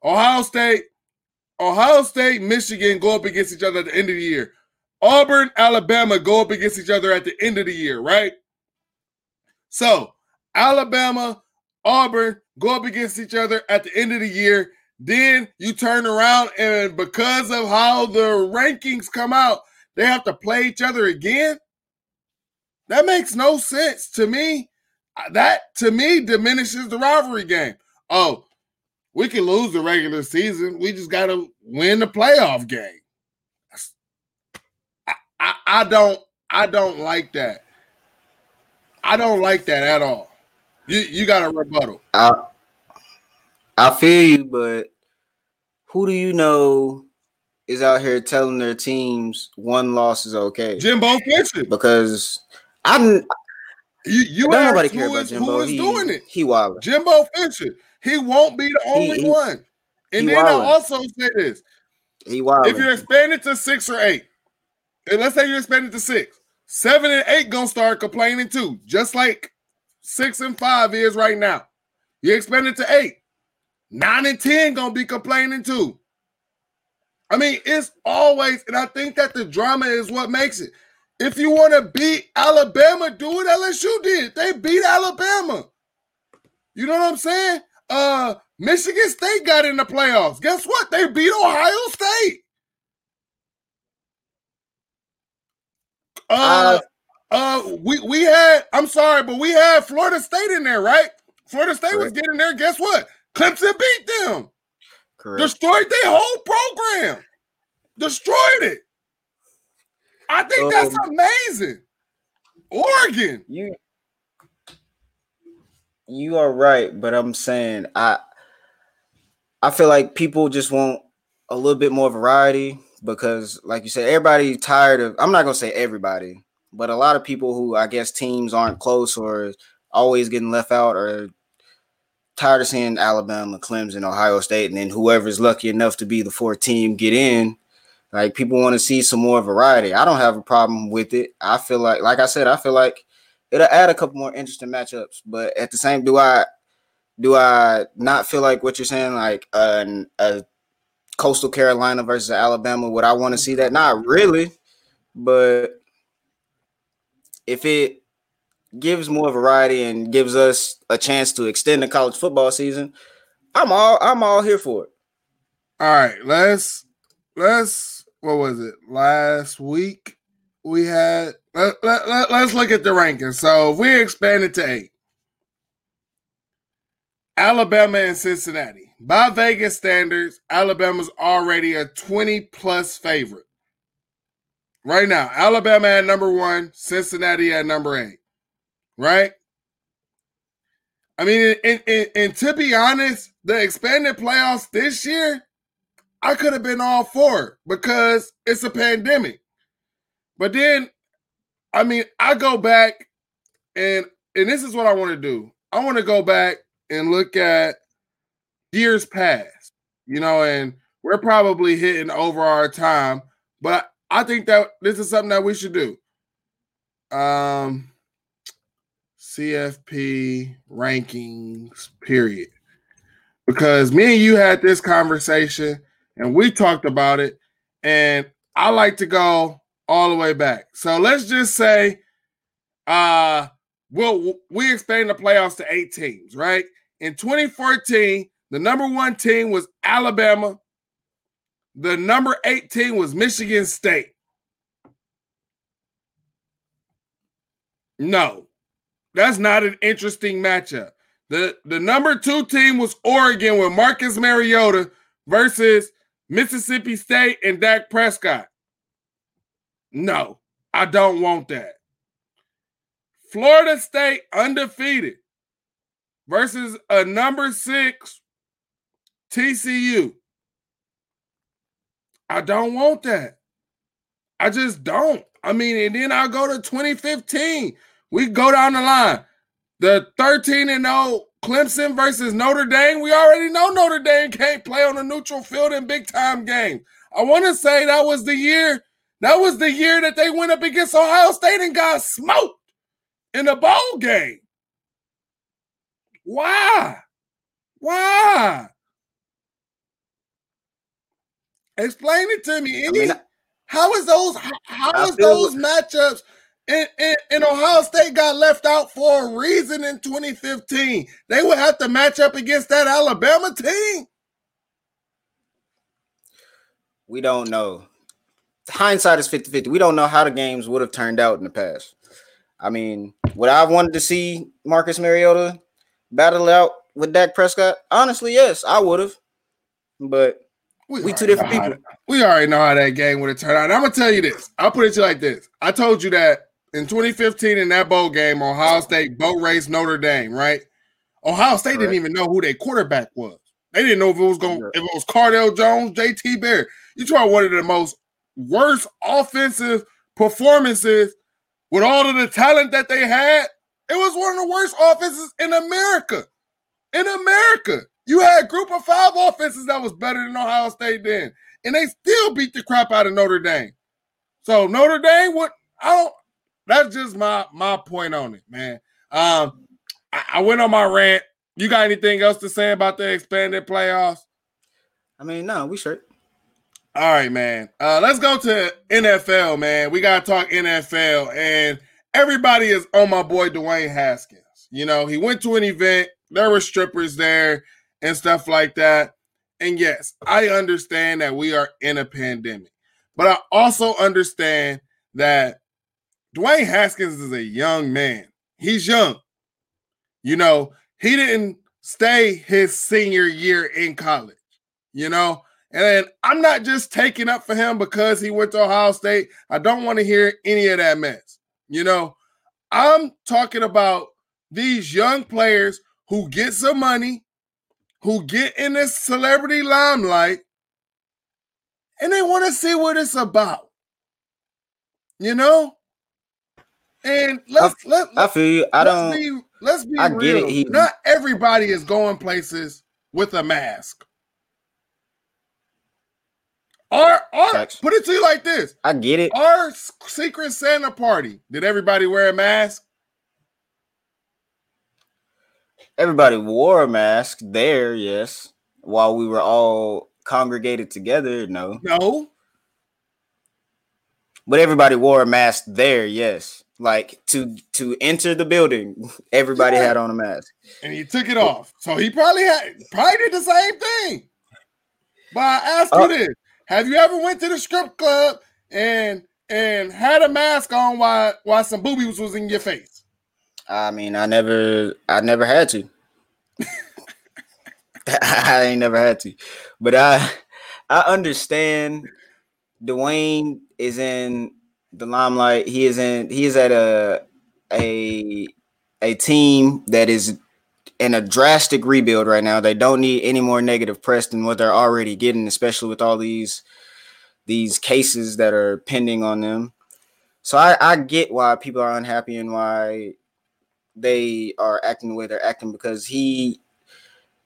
Ohio State, Ohio State, Michigan go up against each other at the end of the year. Auburn, Alabama go up against each other at the end of the year, right? So Alabama, Auburn go up against each other at the end of the year. Then you turn around and because of how the rankings come out, they have to play each other again. That makes no sense to me. That to me diminishes the rivalry game. Oh, we can lose the regular season. We just got to win the playoff game. I, I, I don't I don't like that. I don't like that at all. You you got a rebuttal. I I feel you, but who do you know is out here telling their teams one loss is okay? Jimbo Fisher. Because I'm you, you don't nobody care about is, Jimbo. who is he, doing it. He wild. Jimbo Fisher. He won't be the only he- one. And he then I also say this: He wild. if you're expanding to six or eight, and let's say you're expanding to six, seven and eight gonna start complaining too, just like six and five is right now. You expanded to eight, nine and ten gonna be complaining too. I mean, it's always, and I think that the drama is what makes it. If you want to beat Alabama, do what LSU did. They beat Alabama. You know what I'm saying? Uh, Michigan State got in the playoffs. Guess what? They beat Ohio State. Uh, uh, we we had. I'm sorry, but we had Florida State in there, right? Florida State was getting there. Guess what? Clemson beat them. Correct. Destroyed their whole program. Destroyed it. I think that's Um, amazing. Oregon. You you are right, but I'm saying I I feel like people just want a little bit more variety because, like you said, everybody tired of. I'm not gonna say everybody, but a lot of people who I guess teams aren't close or always getting left out or tired of seeing Alabama, Clemson, Ohio State, and then whoever's lucky enough to be the fourth team get in. Like people want to see some more variety. I don't have a problem with it. I feel like, like I said, I feel like it'll add a couple more interesting matchups. But at the same, do I do I not feel like what you're saying, like uh, a Coastal Carolina versus Alabama? Would I want to see that? Not really, but if it gives more variety and gives us a chance to extend the college football season, I'm all I'm all here for it. All right, let's let's what was it last week? We had let, let, let, us look at the rankings. So if we expanded to eight, Alabama and Cincinnati. By Vegas standards, Alabama's already a 20 plus favorite. Right now, Alabama at number one, Cincinnati at number eight. Right? I mean, and, and, and to be honest, the expanded playoffs this year, I could have been all for it because it's a pandemic. But then, I mean, I go back and and this is what I want to do. I want to go back and look at years past, you know, and we're probably hitting over our time, but I think that this is something that we should do. Um, CFP rankings, period. Because me and you had this conversation and we talked about it, and I like to go all the way back. So let's just say uh well we expand the playoffs to eight teams, right? In 2014, the number one team was Alabama. The number 18 was Michigan State. No, that's not an interesting matchup. The, the number two team was Oregon with Marcus Mariota versus Mississippi State and Dak Prescott. No, I don't want that. Florida State undefeated versus a number six TCU. I don't want that. I just don't. I mean, and then I'll go to 2015. We go down the line. The 13 and 0 Clemson versus Notre Dame. We already know Notre Dame can't play on a neutral field in big time games. I want to say that was the year. That was the year that they went up against Ohio State and got smoked in the bowl game. Why? Why? Explain it to me. I mean, how is those how is those matchups and, and, and, Ohio State got left out for a reason in 2015. They would have to match up against that Alabama team. We don't know. Hindsight is 50 50. We don't know how the games would have turned out in the past. I mean, would I have wanted to see Marcus Mariota battle out with Dak Prescott? Honestly, yes, I would have. But we, we two different people. we already know how that game would have turned out. I'm gonna tell you this. I'll put it to you like this. I told you that in 2015 in that bowl game, Ohio State boat race Notre Dame, right? Ohio State right. didn't even know who their quarterback was. They didn't know if it was going if it was Cardale Jones, JT Barrett. You try one of the most worst offensive performances with all of the talent that they had. It was one of the worst offenses in America. In America. You had a group of five offenses that was better than Ohio State then. And they still beat the crap out of Notre Dame. So Notre Dame, what I don't that's just my my point on it, man. Um, I, I went on my rant. You got anything else to say about the expanded playoffs? I mean, no, we sure. All right, man. Uh, let's go to NFL, man. We gotta talk NFL, and everybody is on my boy Dwayne Haskins. You know, he went to an event. There were strippers there and stuff like that. And yes, I understand that we are in a pandemic, but I also understand that Dwayne Haskins is a young man. He's young. You know, he didn't stay his senior year in college, you know. And I'm not just taking up for him because he went to Ohio State. I don't want to hear any of that mess. You know, I'm talking about these young players who get some money, who get in this celebrity limelight, and they want to see what it's about. You know? And let's I, let, I feel you. I don't. Be, let's be I real. Get it. Not everybody is going places with a mask. Our or put it to you like this. I get it. Our secret Santa party. Did everybody wear a mask? Everybody wore a mask there, yes. While we were all congregated together, no. No. But everybody wore a mask there, yes. Like to to enter the building, everybody yeah. had on a mask, and he took it off. So he probably had probably did the same thing. But I ask you uh, this: Have you ever went to the strip club and and had a mask on while while some boobies was in your face? I mean, I never I never had to. I ain't never had to, but I I understand. Dwayne is in the limelight. He is in. He is at a a a team that is in a drastic rebuild right now. They don't need any more negative press than what they're already getting, especially with all these these cases that are pending on them. So I, I get why people are unhappy and why they are acting the way they're acting because he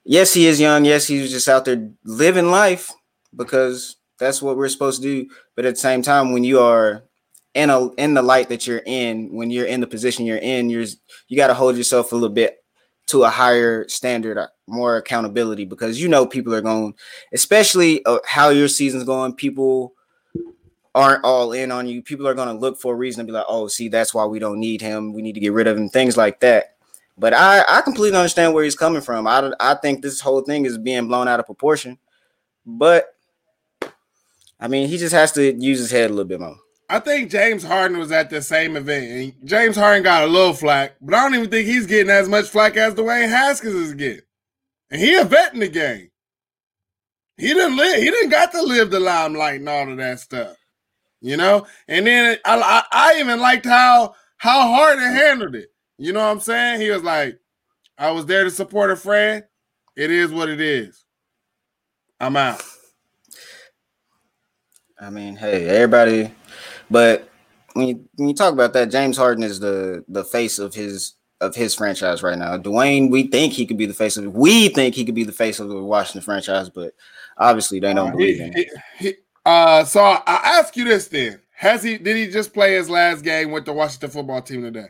yes, he is young. Yes, he's just out there living life because that's what we're supposed to do. But at the same time, when you are in a in the light that you're in, when you're in the position you're in, you're you got to hold yourself a little bit to a higher standard, uh, more accountability because you know people are going, especially uh, how your season's going. People aren't all in on you. People are going to look for a reason to be like, oh, see, that's why we don't need him. We need to get rid of him. Things like that. But I, I completely understand where he's coming from. I, I think this whole thing is being blown out of proportion. But I mean, he just has to use his head a little bit more. I think James Harden was at the same event. James Harden got a little flack, but I don't even think he's getting as much flack as Dwayne Haskins is getting. And he a vet in the game. He didn't live. He didn't got to live the limelight and all of that stuff, you know. And then I, I, I even liked how how Harden handled it. You know what I'm saying? He was like, "I was there to support a friend. It is what it is. I'm out." I mean, hey, everybody but when you, when you talk about that, James Harden is the the face of his of his franchise right now. Dwayne, we think he could be the face of we think he could be the face of the Washington franchise, but obviously they don't uh, believe he, him. He, uh, so I, I ask you this then: Has he did he just play his last game with the Washington football team today?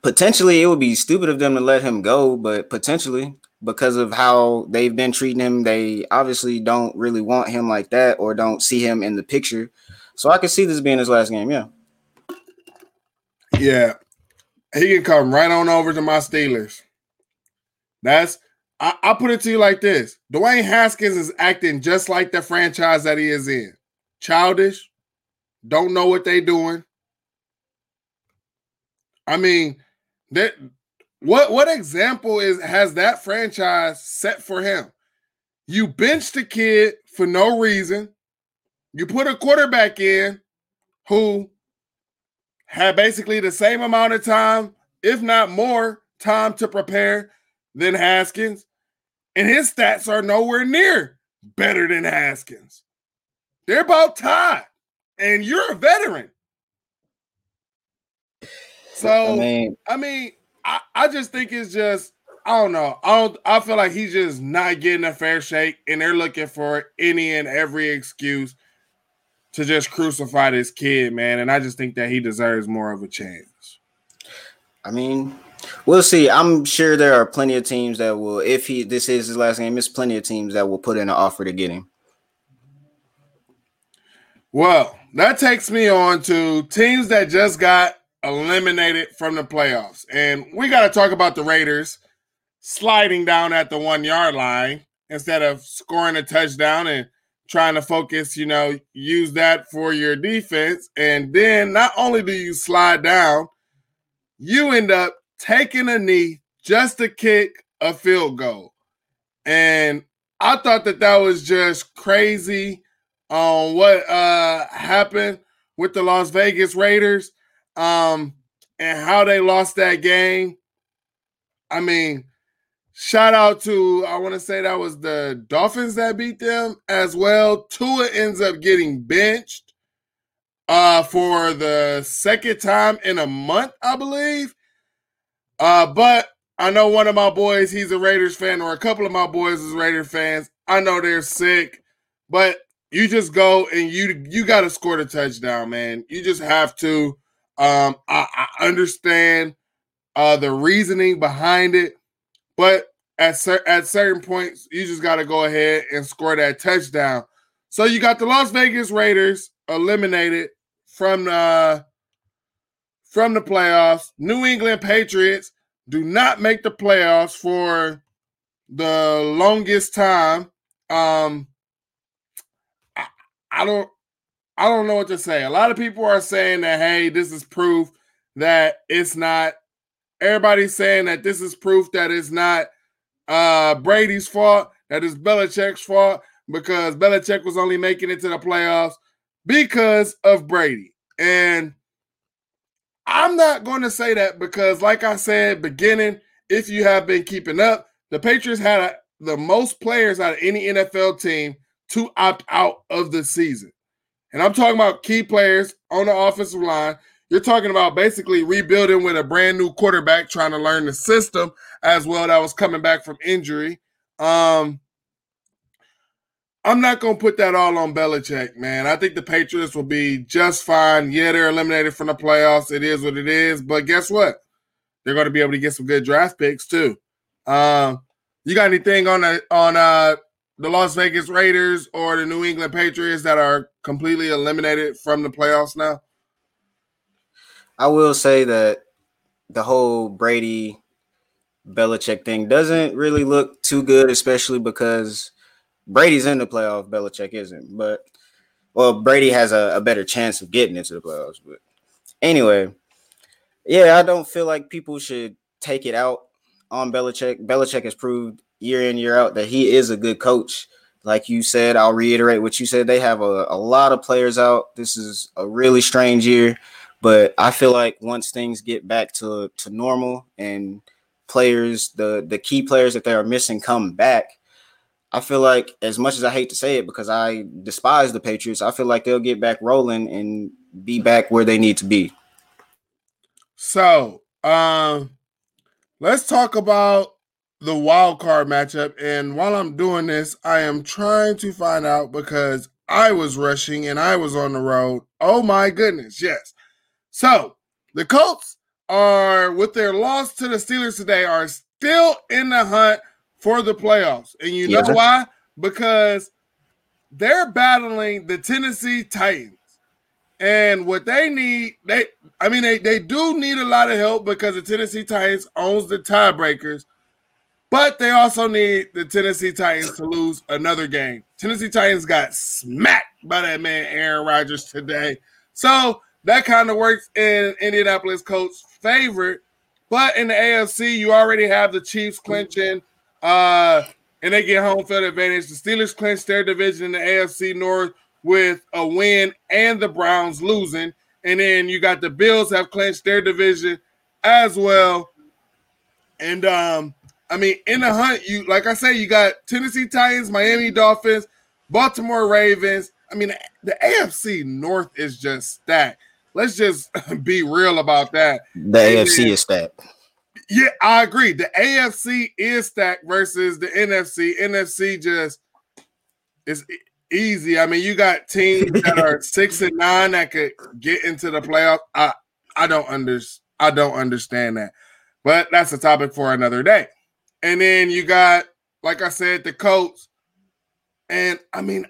Potentially, it would be stupid of them to let him go, but potentially because of how they've been treating him, they obviously don't really want him like that or don't see him in the picture. So I can see this being his last game. Yeah. Yeah. He can come right on over to my Steelers. That's I, I put it to you like this. Dwayne Haskins is acting just like the franchise that he is in. Childish, don't know what they doing. I mean, that what what example is has that franchise set for him? You bench the kid for no reason. You put a quarterback in who had basically the same amount of time, if not more, time to prepare than Haskins. And his stats are nowhere near better than Haskins. They're about tied. And you're a veteran. So I mean, I mean I, I just think it's just I don't know. I don't I feel like he's just not getting a fair shake, and they're looking for any and every excuse to just crucify this kid, man. And I just think that he deserves more of a chance. I mean, we'll see. I'm sure there are plenty of teams that will, if he this is his last game, there's plenty of teams that will put in an offer to get him. Well, that takes me on to teams that just got eliminated from the playoffs. And we got to talk about the Raiders sliding down at the one yard line instead of scoring a touchdown and trying to focus, you know, use that for your defense. And then not only do you slide down, you end up taking a knee just to kick a field goal. And I thought that that was just crazy on what uh happened with the Las Vegas Raiders um, and how they lost that game. I mean, shout out to I want to say that was the Dolphins that beat them as well. Tua ends up getting benched uh for the second time in a month, I believe. Uh, but I know one of my boys, he's a Raiders fan, or a couple of my boys is Raiders fans. I know they're sick, but you just go and you you got to score the touchdown, man. You just have to. Um, I, I understand uh, the reasoning behind it, but at cer- at certain points, you just got to go ahead and score that touchdown. So you got the Las Vegas Raiders eliminated from the from the playoffs. New England Patriots do not make the playoffs for the longest time. Um, I, I don't I don't know what to say. A lot of people are saying that, hey, this is proof that it's not everybody's saying that this is proof that it's not uh, Brady's fault, that it's Belichick's fault because Belichick was only making it to the playoffs because of Brady. And I'm not going to say that because, like I said, beginning, if you have been keeping up, the Patriots had a, the most players out of any NFL team to opt out of the season. And I'm talking about key players on the offensive line. You're talking about basically rebuilding with a brand new quarterback trying to learn the system as well that was coming back from injury. Um, I'm not going to put that all on Belichick, man. I think the Patriots will be just fine. Yeah, they're eliminated from the playoffs. It is what it is. But guess what? They're going to be able to get some good draft picks too. Um, you got anything on on uh the Las Vegas Raiders or the New England Patriots that are completely eliminated from the playoffs now? I will say that the whole Brady Belichick thing doesn't really look too good, especially because Brady's in the playoff, Belichick isn't. But well, Brady has a, a better chance of getting into the playoffs. But anyway, yeah, I don't feel like people should take it out on Belichick. Belichick has proved year in, year out that he is a good coach. Like you said, I'll reiterate what you said. They have a, a lot of players out. This is a really strange year. But I feel like once things get back to, to normal and players, the the key players that they are missing come back, I feel like as much as I hate to say it because I despise the Patriots, I feel like they'll get back rolling and be back where they need to be. So, um, let's talk about the wild card matchup. And while I'm doing this, I am trying to find out because I was rushing and I was on the road. Oh my goodness, yes. So the Colts are with their loss to the Steelers today are still in the hunt for the playoffs. And you know why? Because they're battling the Tennessee Titans. And what they need, they I mean, they, they do need a lot of help because the Tennessee Titans owns the tiebreakers, but they also need the Tennessee Titans to lose another game. Tennessee Titans got smacked by that man Aaron Rodgers today. So that kind of works in Indianapolis Colts' favor. But in the AFC, you already have the Chiefs clinching uh, and they get home field advantage. The Steelers clinch their division in the AFC North with a win and the Browns losing. And then you got the Bills have clinched their division as well. And um, I mean, in the hunt, you like I say, you got Tennessee Titans, Miami Dolphins, Baltimore Ravens. I mean, the AFC North is just stacked. Let's just be real about that. The and AFC then, is stacked. Yeah, I agree. The AFC is stacked versus the NFC. NFC just is easy. I mean, you got teams that are six and nine that could get into the playoff. I I don't under I don't understand that, but that's a topic for another day. And then you got, like I said, the Colts, and I mean,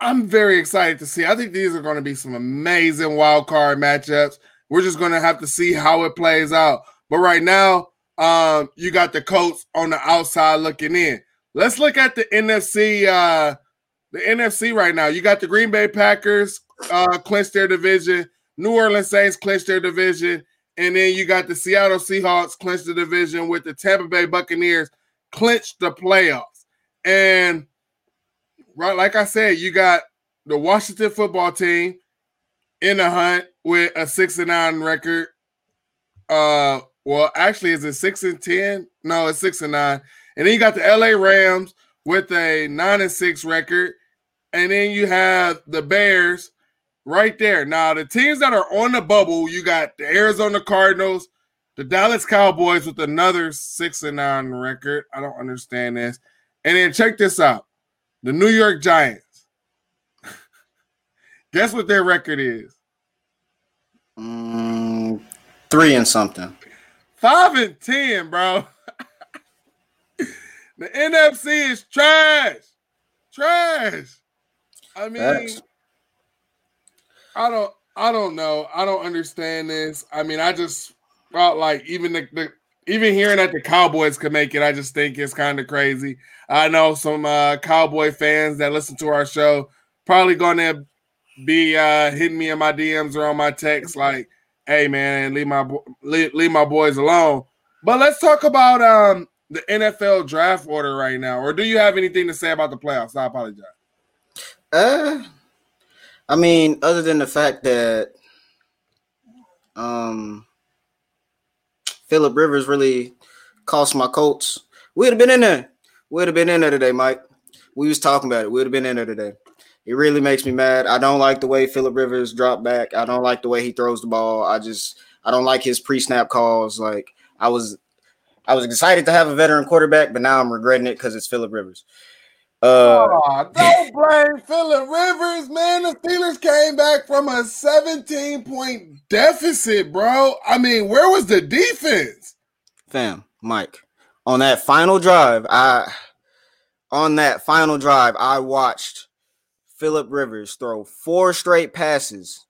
I'm very excited to see. I think these are going to be some amazing wild card matchups. We're just going to have to see how it plays out. But right now, um, you got the Colts on the outside looking in. Let's look at the NFC. Uh, the NFC right now. You got the Green Bay Packers uh, clinch their division. New Orleans Saints clinch their division, and then you got the Seattle Seahawks clinch the division with the Tampa Bay Buccaneers clinch the playoffs. And right, like I said, you got the Washington football team in the hunt with a six and nine record. Uh, well, actually, is it six and ten? No, it's six and nine. And then you got the LA Rams with a nine and six record, and then you have the Bears right there. Now, the teams that are on the bubble, you got the Arizona Cardinals, the Dallas Cowboys with another six and nine record. I don't understand this. And then check this out: the New York Giants. Guess what their record is? Mm, three and something. Five and ten, bro. the NFC is trash. Trash. I mean, That's... I don't I don't know. I don't understand this. I mean, I just felt like even the, the even hearing that the Cowboys could make it, I just think it's kind of crazy. I know some uh, Cowboy fans that listen to our show probably gonna be uh, hitting me in my DMs or on my text like, hey man, leave my leave, leave my boys alone. But let's talk about um the NFL draft order right now. Or do you have anything to say about the playoffs? I apologize. Uh I mean, other than the fact that um Philip Rivers really cost my Colts. We'd have been in there. We'd have been in there today, Mike. We was talking about it. We'd have been in there today. It really makes me mad. I don't like the way Philip Rivers dropped back. I don't like the way he throws the ball. I just I don't like his pre-snap calls. Like I was I was excited to have a veteran quarterback, but now I'm regretting it because it's Philip Rivers. Uh, oh, don't blame Philip Rivers, man. The Steelers came back from a 17 point deficit, bro. I mean, where was the defense? Fam, Mike, on that final drive, I on that final drive, I watched Philip Rivers throw four straight passes,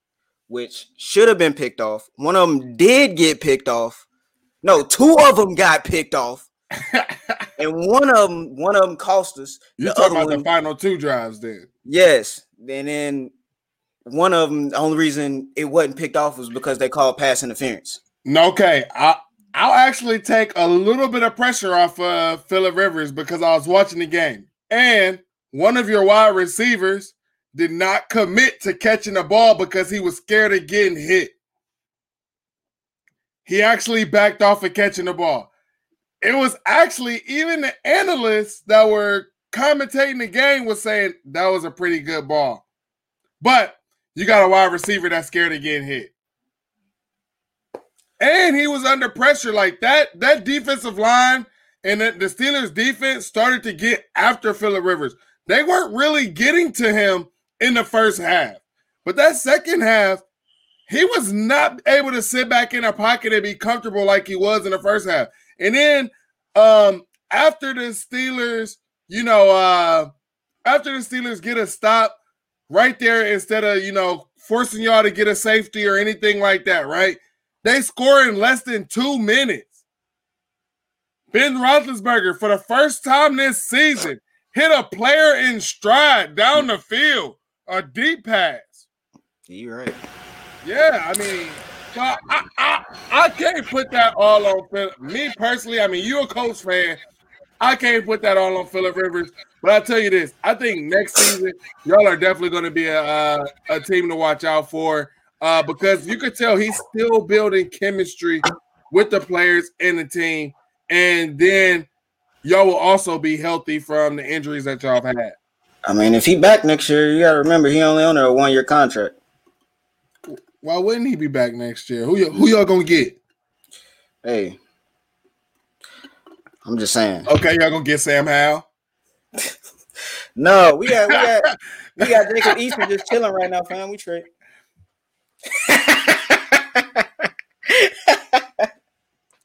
which should have been picked off. One of them did get picked off. No, two of them got picked off. And one of them, one of them cost us. You talking about one, the final two drives, then? Yes, and then one of them. The only reason it wasn't picked off was because they called pass interference. Okay, I I'll actually take a little bit of pressure off of uh, Philip Rivers because I was watching the game, and one of your wide receivers did not commit to catching the ball because he was scared of getting hit. He actually backed off of catching the ball. It was actually even the analysts that were commentating the game was saying that was a pretty good ball. But you got a wide receiver that's scared of getting hit. And he was under pressure like that. That defensive line and the Steelers defense started to get after Philip Rivers. They weren't really getting to him in the first half. But that second half, he was not able to sit back in a pocket and be comfortable like he was in the first half. And then um after the Steelers, you know, uh after the Steelers get a stop right there instead of, you know, forcing y'all to get a safety or anything like that, right? They score in less than two minutes. Ben Roethlisberger, for the first time this season, hit a player in stride down the field a deep pass. You're right. Yeah, I mean, I, I, I can't put that all on. Me personally, I mean, you're a Colts fan. I can't put that all on Philip Rivers. But I tell you this, I think next season y'all are definitely going to be a, a, a team to watch out for uh, because you could tell he's still building chemistry with the players and the team, and then y'all will also be healthy from the injuries that y'all have had. I mean, if he back next year, you got to remember he only on a one year contract. Why wouldn't he be back next year? Who y- who y'all gonna get? Hey, I'm just saying. Okay, y'all gonna get Sam Howell? no, we got we got we got Jacob Eason just chilling right now, fam. We trade.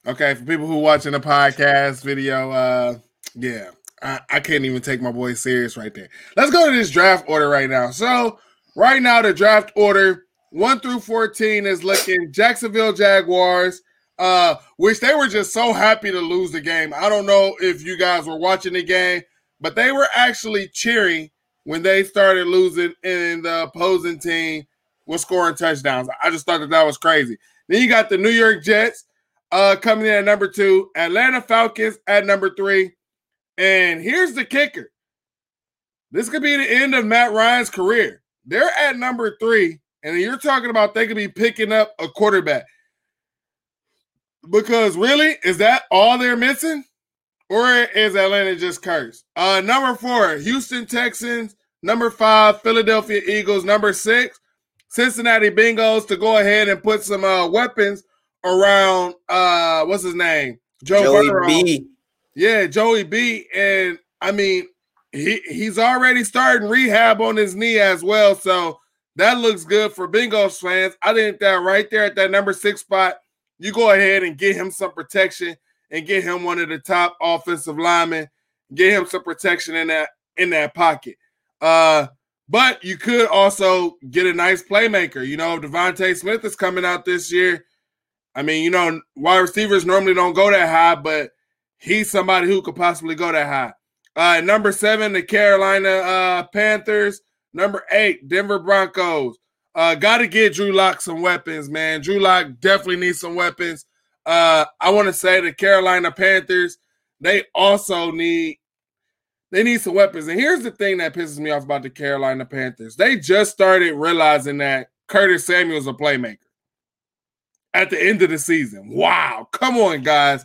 okay, for people who watching the podcast video, uh, yeah, I, I can't even take my boy serious right there. Let's go to this draft order right now. So, right now, the draft order one through 14 is looking Jacksonville Jaguars, uh, which they were just so happy to lose the game. I don't know if you guys were watching the game, but they were actually cheering when they started losing and the opposing team was scoring touchdowns. I just thought that that was crazy. Then you got the New York Jets uh, coming in at number two, Atlanta Falcons at number three, and here's the kicker. This could be the end of Matt Ryan's career. They're at number three, and you're talking about they could be picking up a quarterback. Because really, is that all they're missing? Or is Atlanta just cursed? Uh, number four, Houston Texans. Number five, Philadelphia Eagles. Number six, Cincinnati Bengals to go ahead and put some uh, weapons around uh, what's his name? Joe Joey Burrow. B. Yeah, Joey B. And I mean, he he's already starting rehab on his knee as well. So that looks good for Bengals fans. I think that right there at that number six spot, you go ahead and get him some protection and get him one of the top offensive linemen. Get him some protection in that in that pocket. Uh, but you could also get a nice playmaker. You know, DeVonta Smith is coming out this year. I mean, you know, wide receivers normally don't go that high, but he's somebody who could possibly go that high. Uh, number seven, the Carolina uh, Panthers. Number eight, Denver Broncos. Uh, got to get Drew Lock some weapons, man. Drew Lock definitely needs some weapons. Uh, I want to say the Carolina Panthers, they also need they need some weapons. And here's the thing that pisses me off about the Carolina Panthers. They just started realizing that Curtis Samuel's a playmaker at the end of the season. Wow. Come on, guys.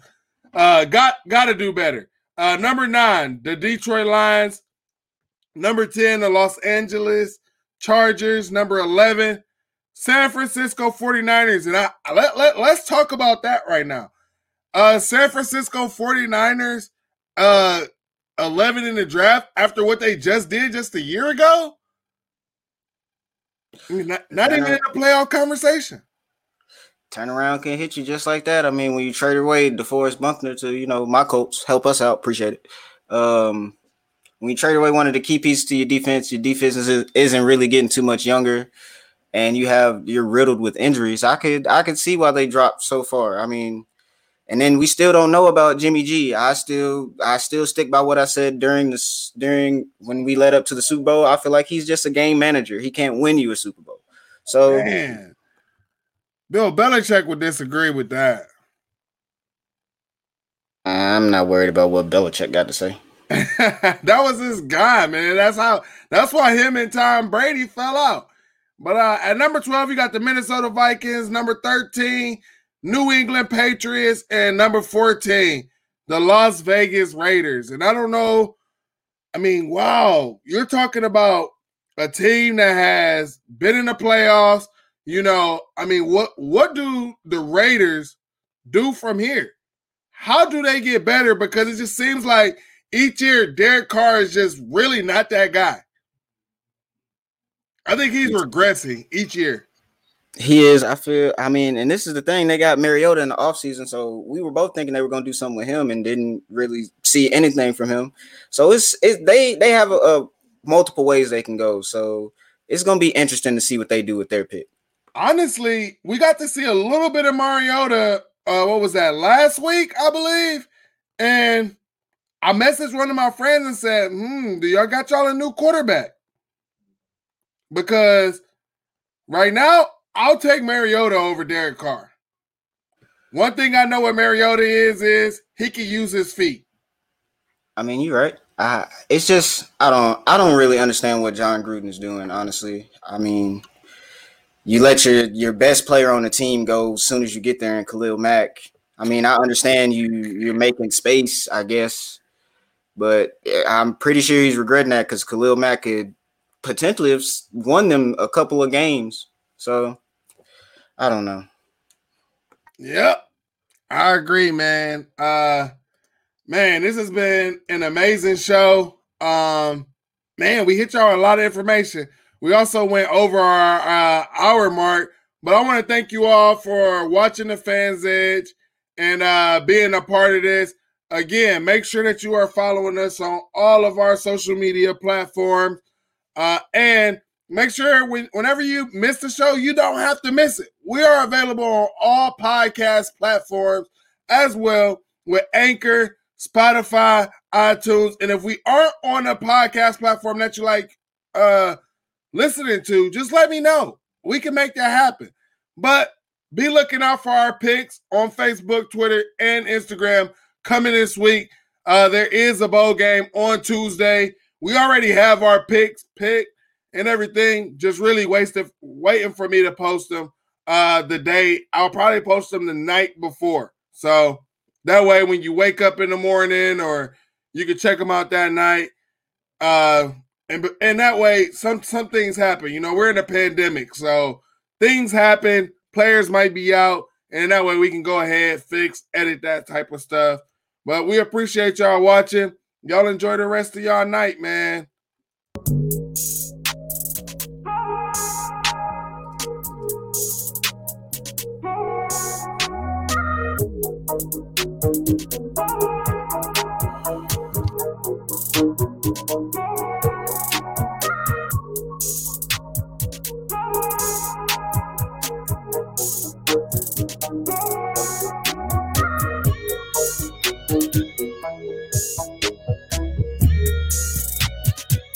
Uh, got got to do better. Uh, number nine, the Detroit Lions. Number 10, the Los Angeles Chargers. Number 11, San Francisco 49ers. And I let, let, let's talk about that right now. Uh, San Francisco 49ers, uh, 11 in the draft after what they just did just a year ago. I mean, not, not even in a playoff conversation turnaround can hit you just like that. I mean, when you trade away DeForest Buckner to, you know, my Colts, help us out, appreciate it. Um, when you trade away one of the key pieces to your defense, your defense is, isn't really getting too much younger, and you have you're riddled with injuries. I could I could see why they dropped so far. I mean, and then we still don't know about Jimmy G. I still I still stick by what I said during this during when we led up to the Super Bowl. I feel like he's just a game manager. He can't win you a Super Bowl. So Man. Bill Belichick would disagree with that. I'm not worried about what Belichick got to say. that was his guy, man. That's how. That's why him and Tom Brady fell out. But uh, at number twelve, you got the Minnesota Vikings. Number thirteen, New England Patriots, and number fourteen, the Las Vegas Raiders. And I don't know. I mean, wow, you're talking about a team that has been in the playoffs, you know, I mean, what what do the Raiders do from here? How do they get better? Because it just seems like each year Derek Carr is just really not that guy. I think he's regressing each year. He is. I feel. I mean, and this is the thing. They got Mariota in the offseason, so we were both thinking they were going to do something with him, and didn't really see anything from him. So it's it. They they have a, a multiple ways they can go. So it's going to be interesting to see what they do with their pick honestly, we got to see a little bit of Mariota. Uh, what was that last week, I believe? And I messaged one of my friends and said, "Hmm, do y'all got y'all a new quarterback?" Because right now, I'll take Mariota over Derek Carr. One thing I know what Mariota is is he can use his feet. I mean, you're right. I, it's just I don't I don't really understand what Jon Gruden is doing. Honestly, I mean, you let your your best player on the team go as soon as you get there and Khalil Mack. I mean, I understand you you're making space, I guess, but I'm pretty sure he's regretting that because Khalil Mack could potentially have won them a couple of games. So I don't know. Yep. I agree, man. Uh man, this has been an amazing show. Um man, we hit y'all a lot of information. We also went over our uh, hour mark, but I want to thank you all for watching the Fans Edge and uh, being a part of this. Again, make sure that you are following us on all of our social media platforms. Uh, and make sure when, whenever you miss the show, you don't have to miss it. We are available on all podcast platforms as well with Anchor, Spotify, iTunes. And if we aren't on a podcast platform that you like, uh, listening to, just let me know. We can make that happen. But be looking out for our picks on Facebook, Twitter, and Instagram coming this week. Uh, there is a bowl game on Tuesday. We already have our picks picked and everything. Just really wasted waiting for me to post them uh, the day. I'll probably post them the night before. So that way, when you wake up in the morning or you can check them out that night, uh, and and that way some some things happen. You know, we're in a pandemic, so things happen. Players might be out, and that way we can go ahead, fix, edit that type of stuff. But we appreciate y'all watching. Y'all enjoy the rest of y'all night, man.